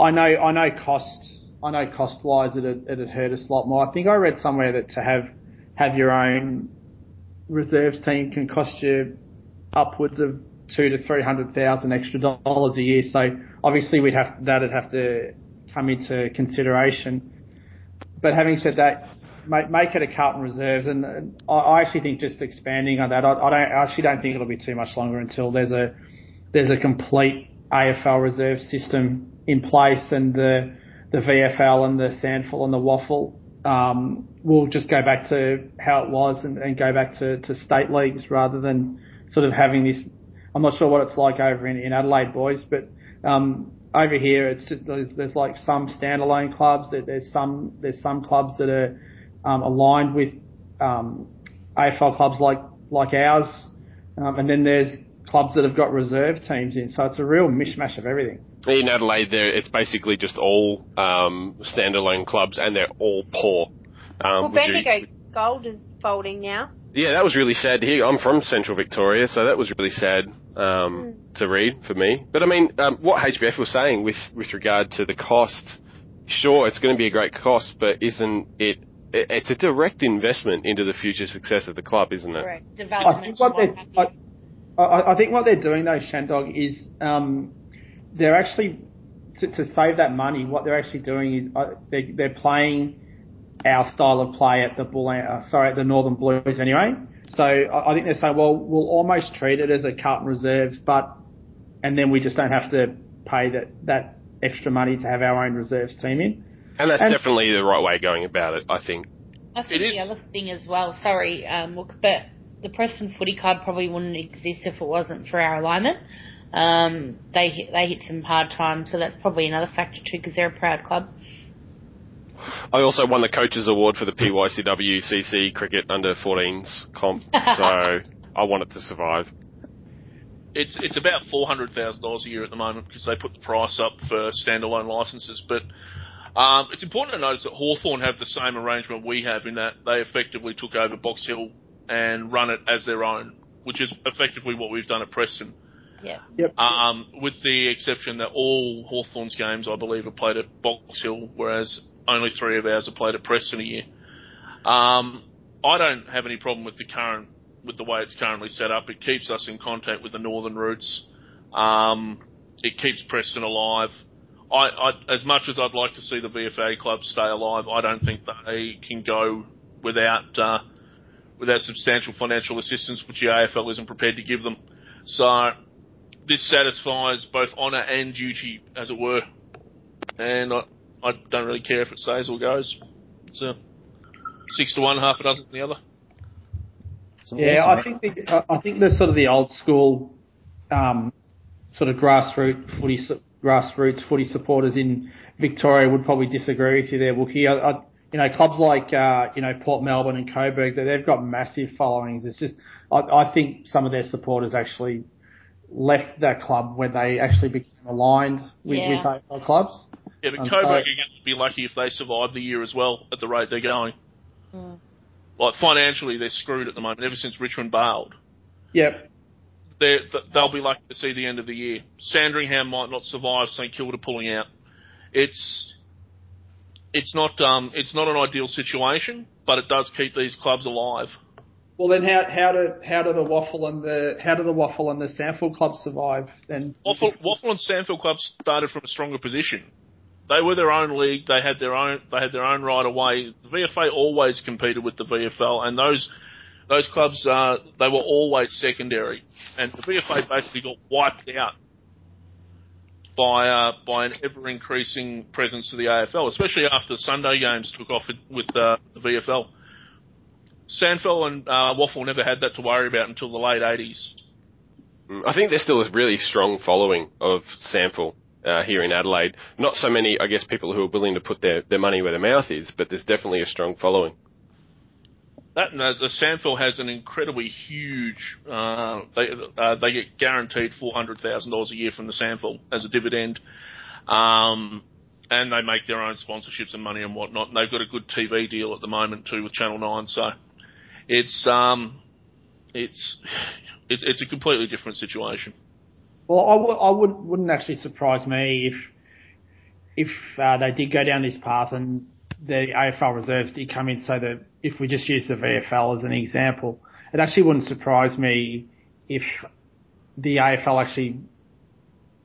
[SPEAKER 5] I know I know cost I know cost wise it it hurt us a lot more. I think I read somewhere that to have have your own reserves team can cost you upwards of two to three hundred thousand extra dollars a year. So obviously we'd have that'd have to come into consideration. But having said that, make, make it a Carlton reserves, and, I actually think just expanding on that, I, I don't I actually don't think it'll be too much longer until there's a there's a complete AFL reserve system in place, and the the VFL and the SANFL and the WAFL um, will just go back to how it was and, and go back to, to state leagues rather than sort of having this. I'm not sure what it's like over in, in Adelaide, boys, but um, over here it's there's, there's like some standalone clubs. There, there's some there's some clubs that are um, aligned with um, AFL clubs like like ours, um, and then there's clubs that have got reserve teams in. So it's a real mishmash of everything.
[SPEAKER 4] In Adelaide, there it's basically just all um, standalone clubs, and they're all poor. Um,
[SPEAKER 3] Well,
[SPEAKER 4] would you-
[SPEAKER 3] Bendigo Gold is folding now.
[SPEAKER 4] Yeah, that was really sad to hear. I'm from Central Victoria, so that was really sad um, to read for me. But I mean, um, what HBF was saying with with regard to the cost, sure, it's going to be a great cost, but isn't it? it- It's a direct investment into the future success of the club, isn't it?
[SPEAKER 7] Correct.
[SPEAKER 5] I think what
[SPEAKER 7] what
[SPEAKER 5] they're. I, I, I think what they're doing though, Shandog, is um, they're actually to, to save that money. What they're actually doing is uh, they, they're playing our style of play at the Bull, uh, sorry, at the Northern Blues anyway. So I, I think they're saying, well, we'll almost treat it as a Carlton reserves, but and then we just don't have to pay that that extra money to have our own reserves team in.
[SPEAKER 4] And that's
[SPEAKER 5] And-
[SPEAKER 4] definitely the right way of going about it, I think.
[SPEAKER 7] I think
[SPEAKER 6] It is.
[SPEAKER 7] the other thing as well, sorry, um, look, but the Preston Footy Club probably wouldn't exist if it wasn't for our alignment. Um, they they hit some hard times, so that's probably another factor too, because they're a proud club.
[SPEAKER 4] I also won the coaches award for the PYCW CC cricket under 14s comp, so [LAUGHS] I want it to survive.
[SPEAKER 6] It's it's about four hundred thousand dollars a year at the moment because they put the price up for standalone licenses. But um, it's important to notice that Hawthorn have the same arrangement we have in that they effectively took over Box Hill and run it as their own, which is effectively what we've done at Preston.
[SPEAKER 7] Yeah.
[SPEAKER 5] Yep.
[SPEAKER 6] Um, with the exception that all Hawthorn's games, I believe, are played at Box Hill, whereas only three of ours have played at Preston a year. Um, I don't have any problem with the current, with the way it's currently set up. It keeps us in contact with the northern routes. Um, it keeps Preston alive. I, I, as much as I'd like to see the VFA club stay alive, I don't think they can go without uh, without substantial financial assistance, which the AFL isn't prepared to give them. So this satisfies both honour and duty, as it were. And I, I don't really care if it stays or goes. It's a six to one, half a dozen to the other.
[SPEAKER 2] Some
[SPEAKER 5] Yeah,
[SPEAKER 2] awesome-
[SPEAKER 5] I think the, I think the sort of the old school, um, sort of grassroots footy, grassroots footy supporters in Victoria would probably disagree with you there, Wookie. I, I, you know, clubs like uh, you know Port Melbourne and Coburg, that they've got massive followings. It's just, I, I think some of their supporters actually left that club when they actually became aligned with,
[SPEAKER 7] Yeah.
[SPEAKER 5] with AFL clubs.
[SPEAKER 6] Yeah, but
[SPEAKER 5] I'm
[SPEAKER 6] Coburg
[SPEAKER 5] sorry.
[SPEAKER 6] are going to be lucky if they survive the year as well at the rate they're going.
[SPEAKER 7] Mm.
[SPEAKER 6] Like financially, they're screwed at the moment. Ever since Richmond bailed,
[SPEAKER 5] Yep.
[SPEAKER 6] They're, they'll be lucky to see the end of the year. Sandringham might not survive St Kilda pulling out. It's it's not um it's not an ideal situation, but it does keep these clubs alive.
[SPEAKER 5] Well, then how how do how do the WAFL and the how do the WAFL and the SANFL clubs survive? Then
[SPEAKER 6] WAFL, WAFL and SANFL clubs started from a stronger position. They were their own league. They had their own. They had their own right away. The VFA always competed with the VFL, and those those clubs uh, they were always secondary. And the VFA basically got wiped out by uh, by an ever increasing presence to the AFL, especially after Sunday games took off with uh, the VFL. SANFL and uh, WAFL never had that to worry about until the late 80s.
[SPEAKER 4] Mm, I think there's still a really strong following of SANFL uh, here in Adelaide. Not so many, I guess, people who are willing to put their, their money where their mouth is, but there's definitely a strong following.
[SPEAKER 6] That and as SANFL has an incredibly huge. Uh, they uh, they get guaranteed four hundred thousand dollars a year from the SANFL as a dividend, um, and they make their own sponsorships and money and whatnot. And they've got a good TV deal at the moment too with Channel Nine. So it's um, it's [SIGHS] it's it's a completely different situation.
[SPEAKER 5] Well, I w- I would, wouldn't actually surprise me if if uh, they did go down this path and the AFL reserves did come in. So that if we just use the VFL as an example, it actually wouldn't surprise me if the AFL actually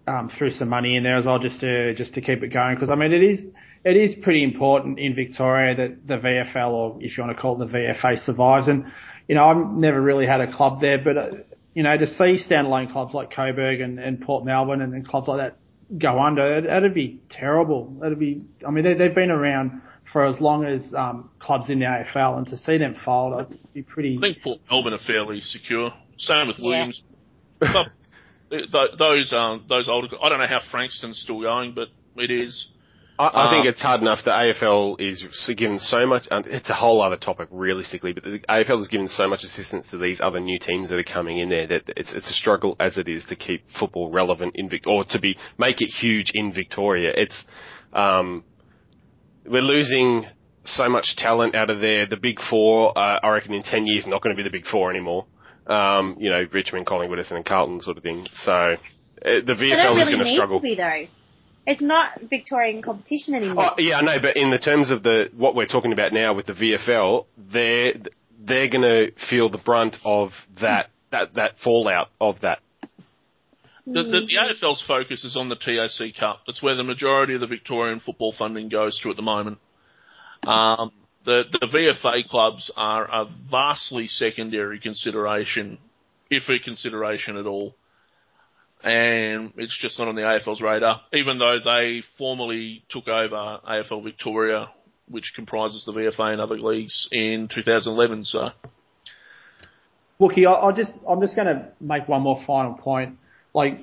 [SPEAKER 5] um, threw some money in there as well, just to just to keep it going. Because I mean, it is it is pretty important in Victoria that the VFL, or if you want to call it the VFA, survives. And you know, I've never really had a club there, but uh, you know, to see standalone clubs like Coburg and, and Port Melbourne and, and clubs like that go under, it, that'd be terrible. That'd be, I mean, they, they've been around for as long as um, clubs in the AFL, and to see them fold, I'd be pretty.
[SPEAKER 6] I think Port Melbourne are fairly secure. Same with Williams. But [LAUGHS] th- th- those um, those older. I don't know how Frankston's still going, but it is.
[SPEAKER 4] I, I think
[SPEAKER 6] Um,
[SPEAKER 4] it's hard enough. The AFL is given so much. Um, it's a whole other topic, realistically, but the AFL has given so much assistance to these other new teams that are coming in there that it's it's a struggle as it is to keep football relevant in Vic or to be make it huge in Victoria. It's um, we're losing so much talent out of there. The big four, uh, I reckon, in ten years, not going to be the big four anymore. Um, you know, Richmond, Collingwood, Essendon, and Carlton, sort of thing. So uh, the
[SPEAKER 3] They
[SPEAKER 4] VFL
[SPEAKER 3] don't
[SPEAKER 4] is going to struggle.
[SPEAKER 3] to be though. It's not Victorian competition anymore.
[SPEAKER 4] Oh, yeah, I know, but in the terms of the what we're talking about now with the VFL, they're they're going to feel the brunt of that that that fallout of that.
[SPEAKER 6] The, the, the AFL's focus is on the TAC Cup. That's where the majority of the Victorian football funding goes to at the moment. Um, the, the VFA clubs are a vastly secondary consideration, if a consideration at all. And it's just not on the AFL's radar, even though they formally took over AFL Victoria, which comprises the VFA and other leagues, in 2011. So,
[SPEAKER 5] Wookie, I, just, I'm just going to make one more final point. Like,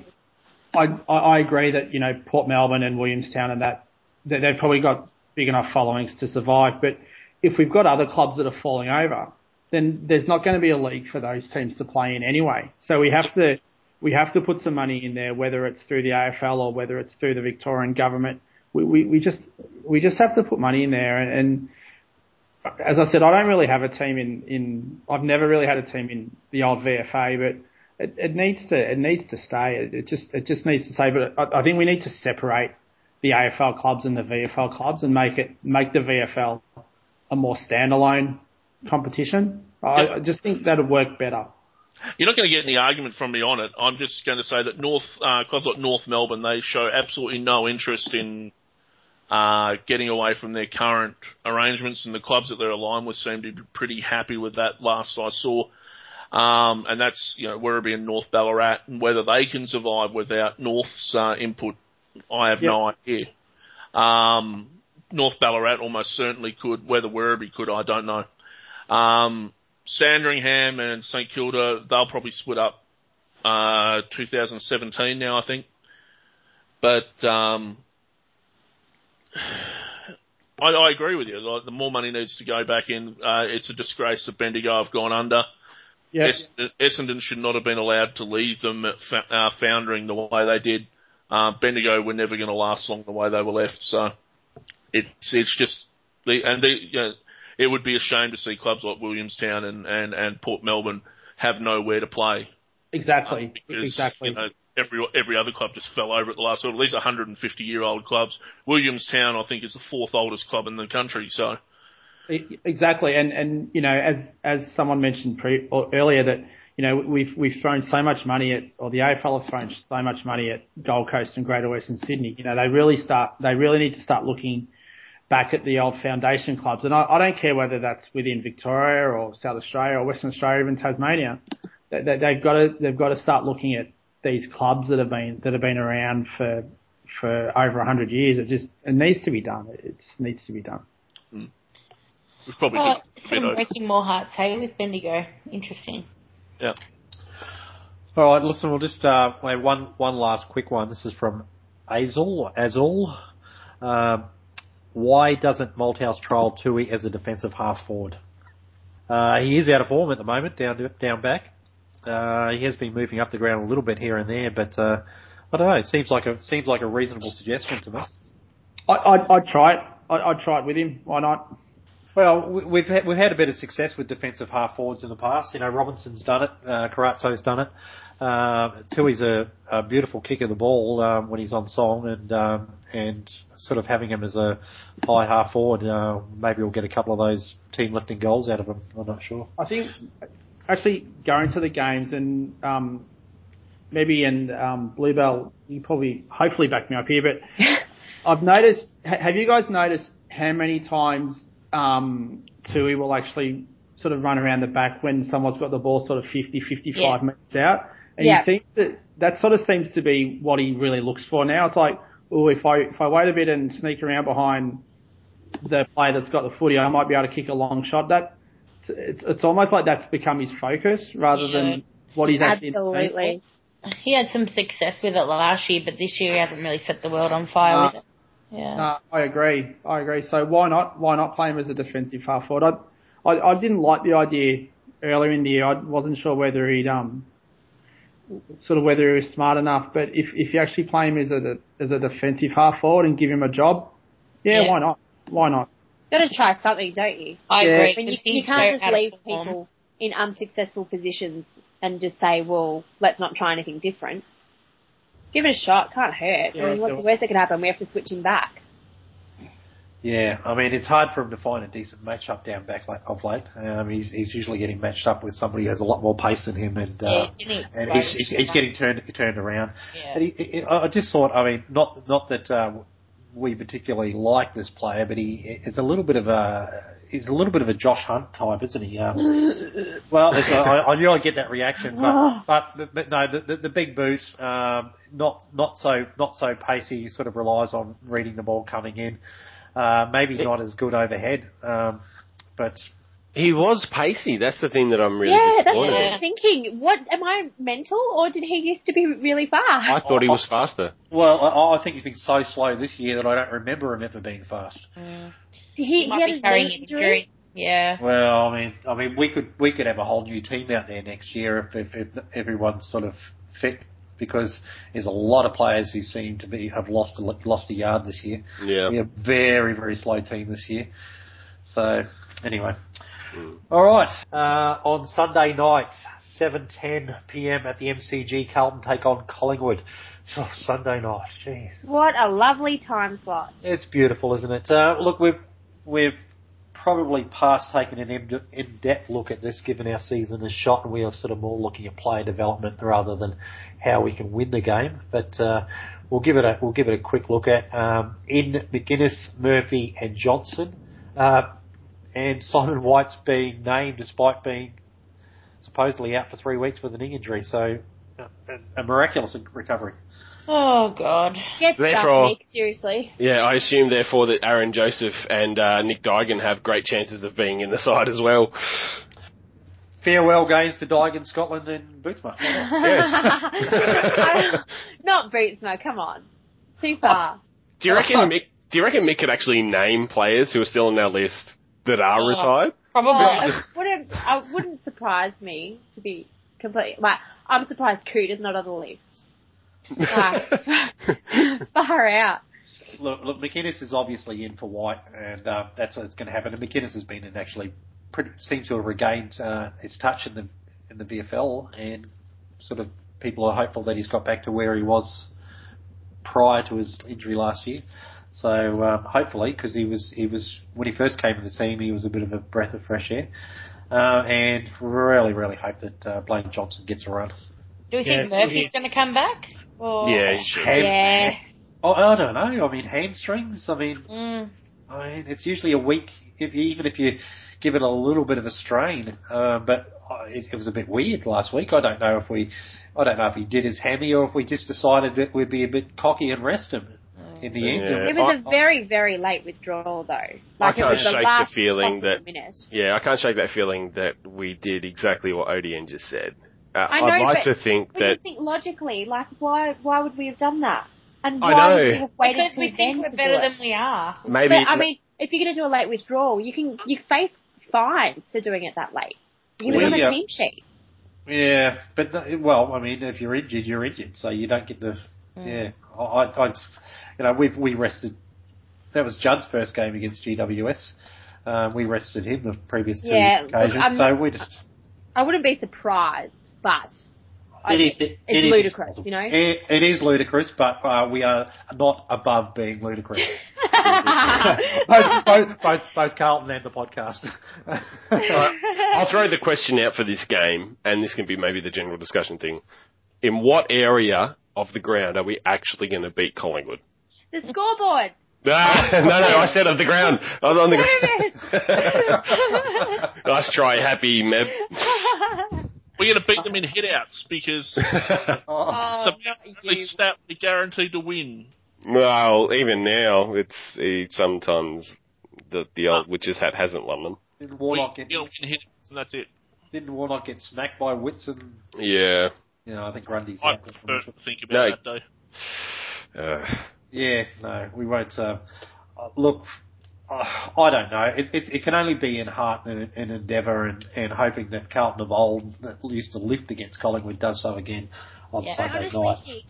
[SPEAKER 5] I, I, agree that you know Port Melbourne and Williamstown and that they've probably got big enough followings to survive. But if we've got other clubs that are falling over, then there's not going to be a league for those teams to play in anyway. So we have to we have to put some money in there, whether it's through the AFL or whether it's through the Victorian government. We, we, we just we just have to put money in there and, and as I said, I don't really have a team in, in I've never really had a team in the old VFA, but it, it needs to it needs to stay. It, it just it just needs to stay. But I, I think we need to separate the AFL clubs and the VFL clubs and make it make the VFL a more standalone competition. I, I just think that'd work better.
[SPEAKER 6] You're not going to get any argument from me on it. I'm just going to say that North uh, clubs like North Melbourne they show absolutely no interest in uh, getting away from their current arrangements, and the clubs that they're aligned with seem to be pretty happy with that. Last I saw, um, and that's you know Werribee and North Ballarat, and whether they can survive without North's uh, input, I have no idea. Um, North Ballarat almost certainly could. Whether Werribee could, I don't know. Um, Sandringham and St Kilda, they'll probably split up uh, 2017 now, I think. But um, [SIGHS] I, I agree with you. Like, the more money needs to go back in. Uh, it's a disgrace that Bendigo have gone under.
[SPEAKER 5] Yes.
[SPEAKER 6] Essendon should not have been allowed to leave them uh, foundering the way they did. Uh, Bendigo were never going to last long the way they were left. So it's it's just the and the you know, it would be a shame to see clubs like Williamstown and and and Port Melbourne have nowhere to play.
[SPEAKER 5] Exactly.
[SPEAKER 6] Uh, because,
[SPEAKER 5] exactly.
[SPEAKER 6] You know, every every other club just fell over at the last. Well, at least 150 year old clubs. Williamstown, I think, is the fourth oldest club in the country. So
[SPEAKER 5] Exactly, and and you know, as as someone mentioned pre, or earlier, that you know we've we've thrown so much money at, or the AFL have thrown so much money at Gold Coast and Greater Western Sydney. You know, they really start, they really need to start looking back at the old foundation clubs, and I, I don't care whether that's within Victoria or South Australia or Western Australia, even Tasmania. They, they, they've got to they've got to start looking at these clubs that have been that have been around for for over 100 years. It just it needs to be done. It just needs to be done.
[SPEAKER 6] we've probably
[SPEAKER 7] Oh,
[SPEAKER 6] just
[SPEAKER 7] some breaking more hearts, hey, with Bendigo. Interesting.
[SPEAKER 6] Yeah.
[SPEAKER 2] All right, listen, we'll just uh, we have one one last quick one. This is from Azul. Azul. Um, why doesn't Malthouse trial Tuohy as a defensive half forward? Uh, he is out of form at the moment, down down back. Uh, he has been moving up the ground a little bit here and there, but uh, I don't know. It seems like a seems like a reasonable suggestion to me.
[SPEAKER 5] I, I'd try it. I, I'd try it with him. Why not?
[SPEAKER 2] Well, we- we've had, we've had a bit of success with defensive half forwards in the past. You know, Robinson's done it, uh, Carazzo's done it. Uh, Tuohy's a, a beautiful kick of the ball um, when he's on song, and um, and sort of having him as a high half forward, uh, maybe we'll get a couple of those team lifting goals out of him. I'm not sure.
[SPEAKER 5] I think actually going to the games and um, maybe and um, Bluebell, you probably hopefully back me up here, but [LAUGHS] I've noticed. Have you guys noticed how many times um, Tuohy will actually sort of run around the back when someone's got the ball sort of 50, 55
[SPEAKER 7] Yeah.
[SPEAKER 5] metres out? And
[SPEAKER 3] Yeah.
[SPEAKER 5] you think that that sort of seems to be what he really looks for now. It's like, oh, if I if I wait a bit and sneak around behind the player that's got the footy, I might be able to kick a long shot. That it's it's almost like that's become his focus rather
[SPEAKER 7] Yeah.
[SPEAKER 5] than what he's actually.
[SPEAKER 3] Absolutely.
[SPEAKER 7] He had some success with it last year, but this year he hasn't really set the world on fire
[SPEAKER 5] No.
[SPEAKER 7] with it. Yeah.
[SPEAKER 5] No, I agree. I agree. So why not? Why not play him as a defensive half forward? I, I, I didn't like the idea earlier in the year. I wasn't sure whether he'd um, sort of whether he was smart enough. But if if you actually play him as a as a defensive half forward and give him a job, yeah,
[SPEAKER 7] Yeah.
[SPEAKER 5] why not? Why not?
[SPEAKER 3] Got to try something, don't you?
[SPEAKER 7] I
[SPEAKER 5] Yeah.
[SPEAKER 7] agree.
[SPEAKER 3] I mean, you,
[SPEAKER 7] 'cause
[SPEAKER 3] you can't
[SPEAKER 7] so
[SPEAKER 3] just leave people in unsuccessful positions and just say, well, let's not try anything different. Give it a shot. Can't hurt.
[SPEAKER 5] Yeah,
[SPEAKER 3] I mean, what's the worst that could happen? We have to switch him back.
[SPEAKER 2] Yeah, I mean it's hard for him to find a decent matchup down back of late. Um, he's he's usually getting matched up with somebody who has a lot more pace than him, and
[SPEAKER 7] Yeah,
[SPEAKER 2] uh,
[SPEAKER 7] he's
[SPEAKER 2] and he's, he's, he's getting turned turned around.
[SPEAKER 7] Yeah.
[SPEAKER 2] And he, he, I just thought, I mean, not not that uh, we particularly like this player, but he is a little bit of a he's a little bit of a Josh Hunt type, isn't he? Um, well, I, I knew I'd get that reaction, but but, but no, the, the, the big boot, um, not not so not so pacey. He sort of relies on reading the ball coming in. Uh, maybe not as good overhead, um, but
[SPEAKER 4] He was pacey. That's the thing that I'm really
[SPEAKER 3] yeah, that's what. I'm thinking. What am I mental, or did he used to be really fast?
[SPEAKER 4] I thought he was faster.
[SPEAKER 2] Well, I, I think he's been so slow this year that I don't remember him ever being fast.
[SPEAKER 7] Mm.
[SPEAKER 3] He,
[SPEAKER 7] He,
[SPEAKER 3] he
[SPEAKER 7] might
[SPEAKER 3] had
[SPEAKER 7] be carrying
[SPEAKER 3] knee
[SPEAKER 7] an
[SPEAKER 3] injury.
[SPEAKER 7] injury. Yeah.
[SPEAKER 2] Well, I mean, I mean, we could we could have a whole new team out there next year if, if, if everyone's sort of fit, because there's a lot of players who seem to be have lost a, lost a yard this year.
[SPEAKER 4] Yeah.
[SPEAKER 2] We're a very very slow team this year. So anyway, all right. Uh, on Sunday night, 7:10 p.m. at the MCG, Carlton take on Collingwood. [LAUGHS] Oh, Sunday night, jeez.
[SPEAKER 3] What a lovely time slot.
[SPEAKER 2] It's beautiful, isn't it? Uh, look, we've we've probably past taken an in- in-depth look at this, given our season is shot, and we are sort of more looking at player development rather than how we can win the game. But uh, we'll give it a we'll give it a quick look at um, in McGuinness, Murphy, and Johnson, uh, and Simon White's being named despite being supposedly out for three weeks with a knee injury. So. uh, A, a miraculous recovery.
[SPEAKER 7] Oh God.
[SPEAKER 3] Get
[SPEAKER 4] Therefore-
[SPEAKER 3] stuff, Nick. Seriously.
[SPEAKER 4] Yeah, I assume therefore that Aaron Joseph and uh, Nick Duigan have great chances of being in the side as well.
[SPEAKER 2] Farewell games to Duigan, Scotland, and Bootsma. [LAUGHS] [LAUGHS]
[SPEAKER 3] Not Bootsma. Come on. Too far.
[SPEAKER 4] Do you reckon Mick? Do you reckon Mick could actually name players who are still on our list that are
[SPEAKER 7] Oh.
[SPEAKER 4] retired?
[SPEAKER 7] Probably.
[SPEAKER 3] Well, it wouldn't. I wouldn't surprise me to be completely. Like, I'm surprised Coot is not on the list. Like, [LAUGHS] far out.
[SPEAKER 2] Look, look, McInnes is obviously in for White, and um, that's what's going to happen. And McInnes has been in actually pretty, seems to have regained uh, his touch in the in the VFL, and sort of people are hopeful that he's got back to where he was prior to his injury last year. So um, hopefully, because he was he was when he first came to the team, he was a bit of a breath of fresh air, uh, and really, really hope that uh, Blaine Johnson gets a run.
[SPEAKER 7] Do we think
[SPEAKER 2] Yeah.
[SPEAKER 7] Murphy's going to come back? Or...
[SPEAKER 4] Yeah, he should.
[SPEAKER 2] Ham-
[SPEAKER 3] Yeah.
[SPEAKER 2] Oh, I don't know. I mean, hamstrings. I mean,
[SPEAKER 7] Mm.
[SPEAKER 2] I mean, it's usually a week, if even if you give it a little bit of a strain. Uh, but uh, it, it was a bit weird last week. I don't know if we, I don't know if he did his hammy or if we just decided that we'd be a bit cocky and rest him in the end.
[SPEAKER 4] Yeah.
[SPEAKER 3] It was a very, very late withdrawal, though. Like it
[SPEAKER 4] can't
[SPEAKER 3] was the
[SPEAKER 4] shake the
[SPEAKER 3] last
[SPEAKER 4] feeling that-
[SPEAKER 3] minute.
[SPEAKER 4] Yeah, I can't shake that feeling that we did exactly what Odian just said. Uh,
[SPEAKER 3] I know,
[SPEAKER 4] I'd like
[SPEAKER 3] but
[SPEAKER 4] to think
[SPEAKER 3] But
[SPEAKER 4] that
[SPEAKER 3] you think logically, like, why why would we have done that? And
[SPEAKER 4] I
[SPEAKER 3] why
[SPEAKER 4] know.
[SPEAKER 3] would we have waited
[SPEAKER 7] Because we think we're better
[SPEAKER 3] it?
[SPEAKER 7] than we are.
[SPEAKER 4] maybe.
[SPEAKER 3] But I mean, if you're going to do a late withdrawal, you can you face fines for doing it that late. You can
[SPEAKER 2] We,
[SPEAKER 3] put on
[SPEAKER 2] uh,
[SPEAKER 3] a team sheet.
[SPEAKER 2] Yeah, but well, I mean, if you're injured, you're injured, so you don't get the. Yeah, I, I, I- you know, we've we rested. That was Judd's first game against GWS. Um, we rested him the previous two
[SPEAKER 3] Yeah,
[SPEAKER 2] occasions,
[SPEAKER 3] I'm
[SPEAKER 2] so we just.
[SPEAKER 3] I wouldn't be surprised, but I,
[SPEAKER 2] It is- it-
[SPEAKER 3] it's
[SPEAKER 2] it is
[SPEAKER 3] ludicrous,
[SPEAKER 2] possible.
[SPEAKER 3] you know.
[SPEAKER 2] It, it is ludicrous, but uh, we are not above being ludicrous. [LAUGHS] both, both, both, both Carlton and the podcast. [LAUGHS]
[SPEAKER 4] I'll throw the question out for this game, and this can be maybe the general discussion thing. In what area of the ground are we actually going to beat Collingwood?
[SPEAKER 3] the scoreboard.
[SPEAKER 4] Ah, [LAUGHS] no, no, I said of the ground. I was on the
[SPEAKER 3] Whatever
[SPEAKER 4] ground. [LAUGHS] nice try, happy Meb.
[SPEAKER 6] We're going to beat them in hitouts because [LAUGHS]
[SPEAKER 3] oh,
[SPEAKER 6] it's about the
[SPEAKER 3] you.
[SPEAKER 6] stat we're guaranteed to win.
[SPEAKER 4] well, even now, it's, it's sometimes the the old witch's hat hasn't won them.
[SPEAKER 2] didn't
[SPEAKER 6] We,
[SPEAKER 2] get
[SPEAKER 6] you know, win hitouts and that's it.
[SPEAKER 2] didn't Warnock get smacked by Whitson?
[SPEAKER 4] Yeah.
[SPEAKER 2] You know, I think Grundy's
[SPEAKER 6] I
[SPEAKER 2] out.
[SPEAKER 6] prefer to think
[SPEAKER 4] No.
[SPEAKER 6] about that though.
[SPEAKER 4] Uh,
[SPEAKER 2] Yeah, no, we won't. Uh, look, uh, I don't know. It, it, it can only be in heart and, and endeavour and, and hoping that Carlton of old that used to lift against Collingwood does so again on
[SPEAKER 7] Yeah.
[SPEAKER 2] Sunday
[SPEAKER 3] honestly,
[SPEAKER 2] night.
[SPEAKER 3] Nick,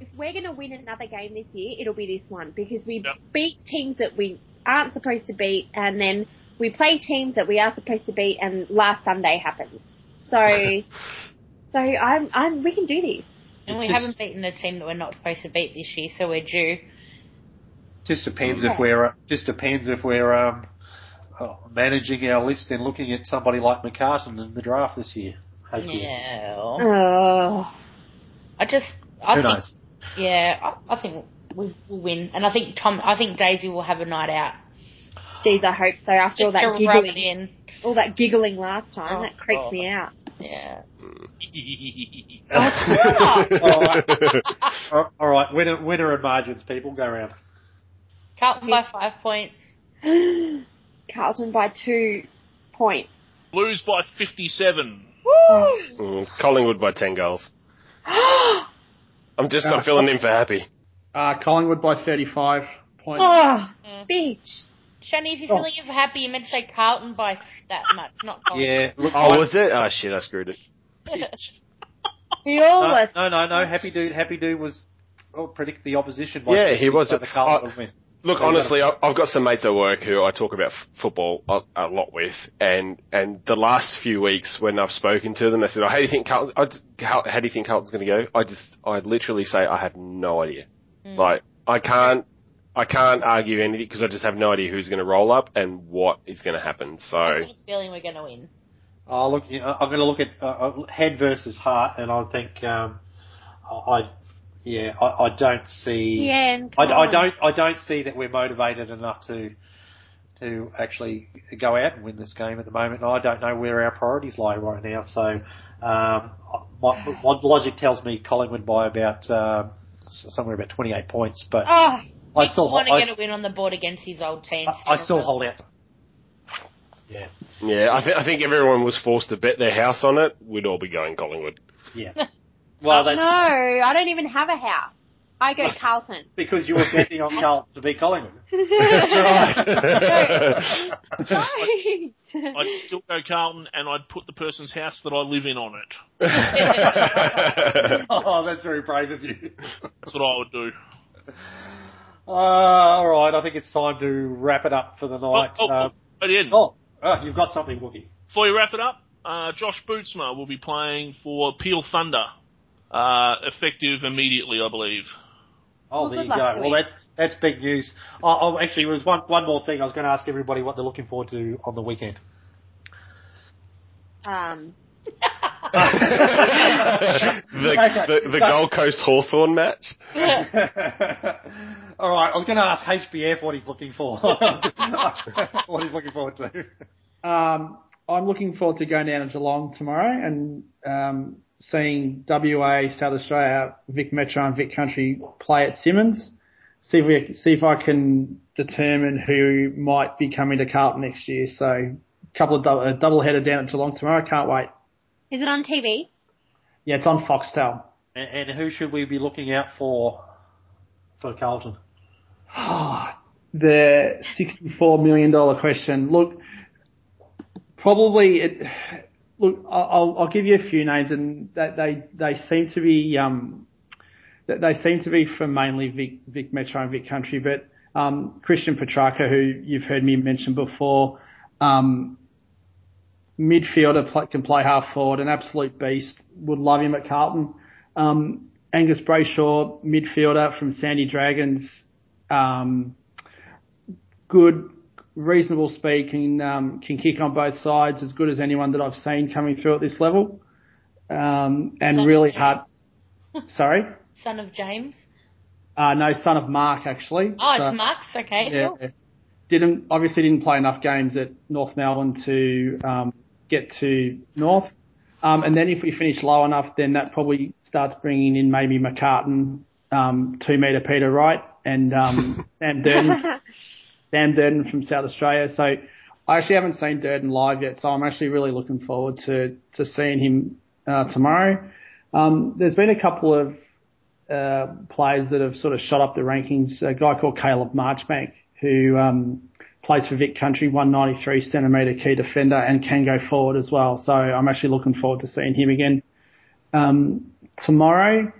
[SPEAKER 3] if we're going to win another game this year, it'll be this one because we
[SPEAKER 6] Yep.
[SPEAKER 3] beat teams that we aren't supposed to beat, and then we play teams that we are supposed to beat, and last Sunday happens. So, [LAUGHS] so I'm, I'm, we can do this.
[SPEAKER 7] And we
[SPEAKER 2] Just-
[SPEAKER 7] haven't beaten a team that we're not supposed to beat this year, so we're due.
[SPEAKER 2] Just depends if we're just depends if we're um, uh, managing our list and looking at somebody like McCartan in the draft this year. Hopefully.
[SPEAKER 7] Yeah.
[SPEAKER 3] Oh,
[SPEAKER 7] I just, I
[SPEAKER 2] Who
[SPEAKER 7] think,
[SPEAKER 2] knows?
[SPEAKER 7] yeah, I, I think we will win, and I think Tom, I think Daisy will have a night out.
[SPEAKER 3] geez, I hope so. After all that
[SPEAKER 7] to rub it
[SPEAKER 3] giggling,
[SPEAKER 7] in.
[SPEAKER 3] all that giggling last time,
[SPEAKER 7] Oh,
[SPEAKER 3] that creeped
[SPEAKER 7] God.
[SPEAKER 3] me out.
[SPEAKER 7] Yeah. [LAUGHS]
[SPEAKER 2] all right, all- all right. Winner, winner and margins, people go around.
[SPEAKER 7] Carlton by five points. [GASPS]
[SPEAKER 3] Carlton by two points.
[SPEAKER 6] Blues by 57.
[SPEAKER 4] Mm, Collingwood by 10 goals. [GASPS] I'm just I'm filling in for happy.
[SPEAKER 5] Uh, Collingwood by 35 points.
[SPEAKER 3] Oh, bitch.
[SPEAKER 7] Shani, if you're feeling happy, you meant to say Carlton by that much, not Collingwood.
[SPEAKER 2] Yeah. Look,
[SPEAKER 4] Oh,
[SPEAKER 2] I-
[SPEAKER 4] was it? Oh shit, I screwed it. [LAUGHS]
[SPEAKER 3] We all
[SPEAKER 2] no, no, no, no. Happy dude, happy dude was oh, predict the opposition. By
[SPEAKER 4] Yeah, he was.
[SPEAKER 2] so the Carlton
[SPEAKER 4] I-
[SPEAKER 2] would win.
[SPEAKER 4] Look,
[SPEAKER 2] So
[SPEAKER 4] honestly, I- I've got some mates at work who I talk about f- football a, a lot with, and and the last few weeks when I've spoken to them, they said, "Oh, how do you think Carlton? I just- How, how do you think Carlton's going to go?" I just, I literally say, I have no idea. Mm. Like, I can't, I can't argue anything because I just have no idea who's going to roll up and what is going to happen. So,
[SPEAKER 7] I have a feeling we're going to win.
[SPEAKER 2] Oh, look, I'm going to look at uh, uh, head versus heart, and I think um, I, yeah, I, I don't see.
[SPEAKER 3] Yeah,
[SPEAKER 2] I, I don't. I don't see that we're motivated enough to to actually go out and win this game at the moment. And I don't know where our priorities lie right now. So, um, my, my logic tells me Collingwood by about uh, somewhere about 28 points, but
[SPEAKER 7] Oh,
[SPEAKER 2] I still
[SPEAKER 7] want to get a win on the board against his old team.
[SPEAKER 2] I, I still hold out. Yeah,
[SPEAKER 4] yeah, I, th- I think if everyone was forced to bet their house on it, we'd all be going Collingwood.
[SPEAKER 2] yeah. [LAUGHS] Well, that's
[SPEAKER 3] No, I don't even have a house. I go [LAUGHS] Carlton.
[SPEAKER 2] because you were betting on Carlton to beat Collingwood. [LAUGHS]
[SPEAKER 4] That's right.
[SPEAKER 3] Right.
[SPEAKER 6] I'd still go Carlton and I'd put the person's house that I live in on it.
[SPEAKER 2] oh, that's very brave of you.
[SPEAKER 6] That's what I would do.
[SPEAKER 2] Uh, all right, I think it's time to wrap it up for the night.
[SPEAKER 6] oh, oh, at the end,
[SPEAKER 2] oh, oh, you've got something, Wookie.
[SPEAKER 6] before you wrap it up, uh, Josh Bootsma will be playing for Peel Thunder, uh, effective immediately, I believe.
[SPEAKER 2] Oh,
[SPEAKER 3] Well,
[SPEAKER 2] there you go. Well, that's that's big news. Oh, oh, actually, there was one one more thing. I was going to ask everybody what they're looking forward to on the weekend.
[SPEAKER 3] Um, [LAUGHS] [LAUGHS]
[SPEAKER 4] the, the, the Gold Coast Hawthorn match. [LAUGHS]
[SPEAKER 2] all right, I was going to ask HBF what he's looking for. [LAUGHS] what he's looking forward to.
[SPEAKER 5] Um, I'm looking forward to going down to Geelong tomorrow and um, seeing WA, South Australia, Vic Metro and Vic Country play at Simonds. See if we see if I can determine who might be coming to Carlton next year. So a couple of double, a double header down at Geelong tomorrow. Can't wait.
[SPEAKER 3] is it on TV?
[SPEAKER 5] Yeah, it's on Foxtel.
[SPEAKER 2] And, and who should we be looking out for for Carlton? [SIGHS]
[SPEAKER 5] the $64 million question. Look, probably it, look, I'll, I'll give you a few names and that they, they seem to be, um, that they seem to be from mainly Vic, Vic Metro and Vic Country, but, um, Christian Petrarca, who you've heard me mention before, um, midfielder can play half forward, an absolute beast. Would love him at Carlton. Um, Angus Brayshaw, midfielder from Sandy Dragons, um, good, reasonable speed, can um, can kick on both sides, as good as anyone that I've seen coming through at this level, um, and
[SPEAKER 7] Son
[SPEAKER 5] really hard. Sorry, [LAUGHS]
[SPEAKER 7] Son of James.
[SPEAKER 5] uh, no, son of Mark actually.
[SPEAKER 7] Oh,
[SPEAKER 5] So-
[SPEAKER 7] it's Max. Okay.
[SPEAKER 5] yeah.
[SPEAKER 7] cool.
[SPEAKER 5] Didn't obviously didn't play enough games at North Melbourne to um, get to North. Um, and then if we finish low enough, then that probably starts bringing in maybe McCartan, um, two meter Peter Wright, and um, [LAUGHS] Sam Durdin, Sam Durdin from South Australia. So I actually haven't seen Durdin live yet, so I'm actually really looking forward to to seeing him uh, tomorrow. Um, there's been a couple of uh, players that have sort of shot up the rankings. A guy called Caleb Marchbank, who um, plays for Vic Country, 193 centimetre key defender, and can go forward as well. So I'm actually looking forward to seeing him again um, tomorrow.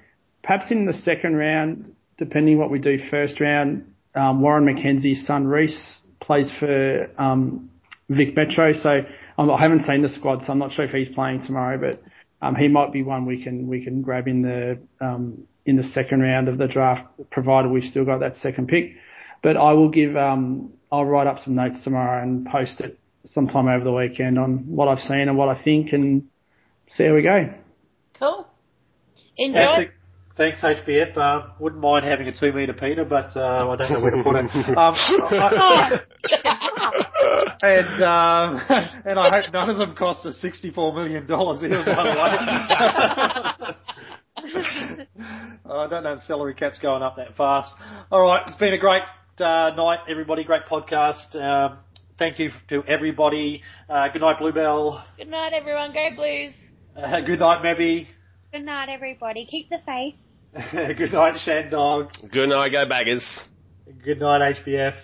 [SPEAKER 5] Perhaps in the second round, depending what we do first round, um, Warren McKenzie's son Reese plays for um, Vic Metro. So um, I haven't seen the squad, so I'm not sure if he's playing tomorrow, but um, he might be one we can we can grab in the um, in the second round of the draft, provided we've still got that second pick. But I will give um, I'll write up some notes tomorrow and post it sometime over the weekend on what I've seen and what I think, and see how we go.
[SPEAKER 7] Cool. Enjoy.
[SPEAKER 2] Fantastic. Thanks, HBF. Uh, wouldn't mind having a two metre Peter, but uh, I don't know where to put it. [LAUGHS] Um, I- [LAUGHS] and um, [LAUGHS] and I hope none of them cost us sixty four million dollars either. By the way, I don't know if salary cap's going up that fast. All right, it's been a great uh, night, everybody. Great podcast. Um, thank you to everybody. Uh, good night, Bluebell.
[SPEAKER 7] Good night, everyone. Go Blues.
[SPEAKER 2] Uh, good night, Mebby.
[SPEAKER 3] Good night, everybody. Keep the faith. [LAUGHS]
[SPEAKER 2] good night, Shandog.
[SPEAKER 4] Good night, go baggers.
[SPEAKER 2] Good night, HBF.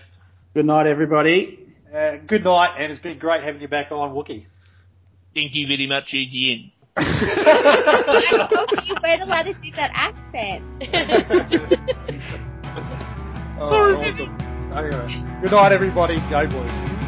[SPEAKER 5] Good night, everybody.
[SPEAKER 2] Uh, good night, and it's been great having you back on, Wookie.
[SPEAKER 6] Thank you very much, EGN. [LAUGHS]
[SPEAKER 3] I told you weren't allowed to do that accent. [LAUGHS]
[SPEAKER 2] Oh, awesome. Anyway, good night, everybody. Go Blues.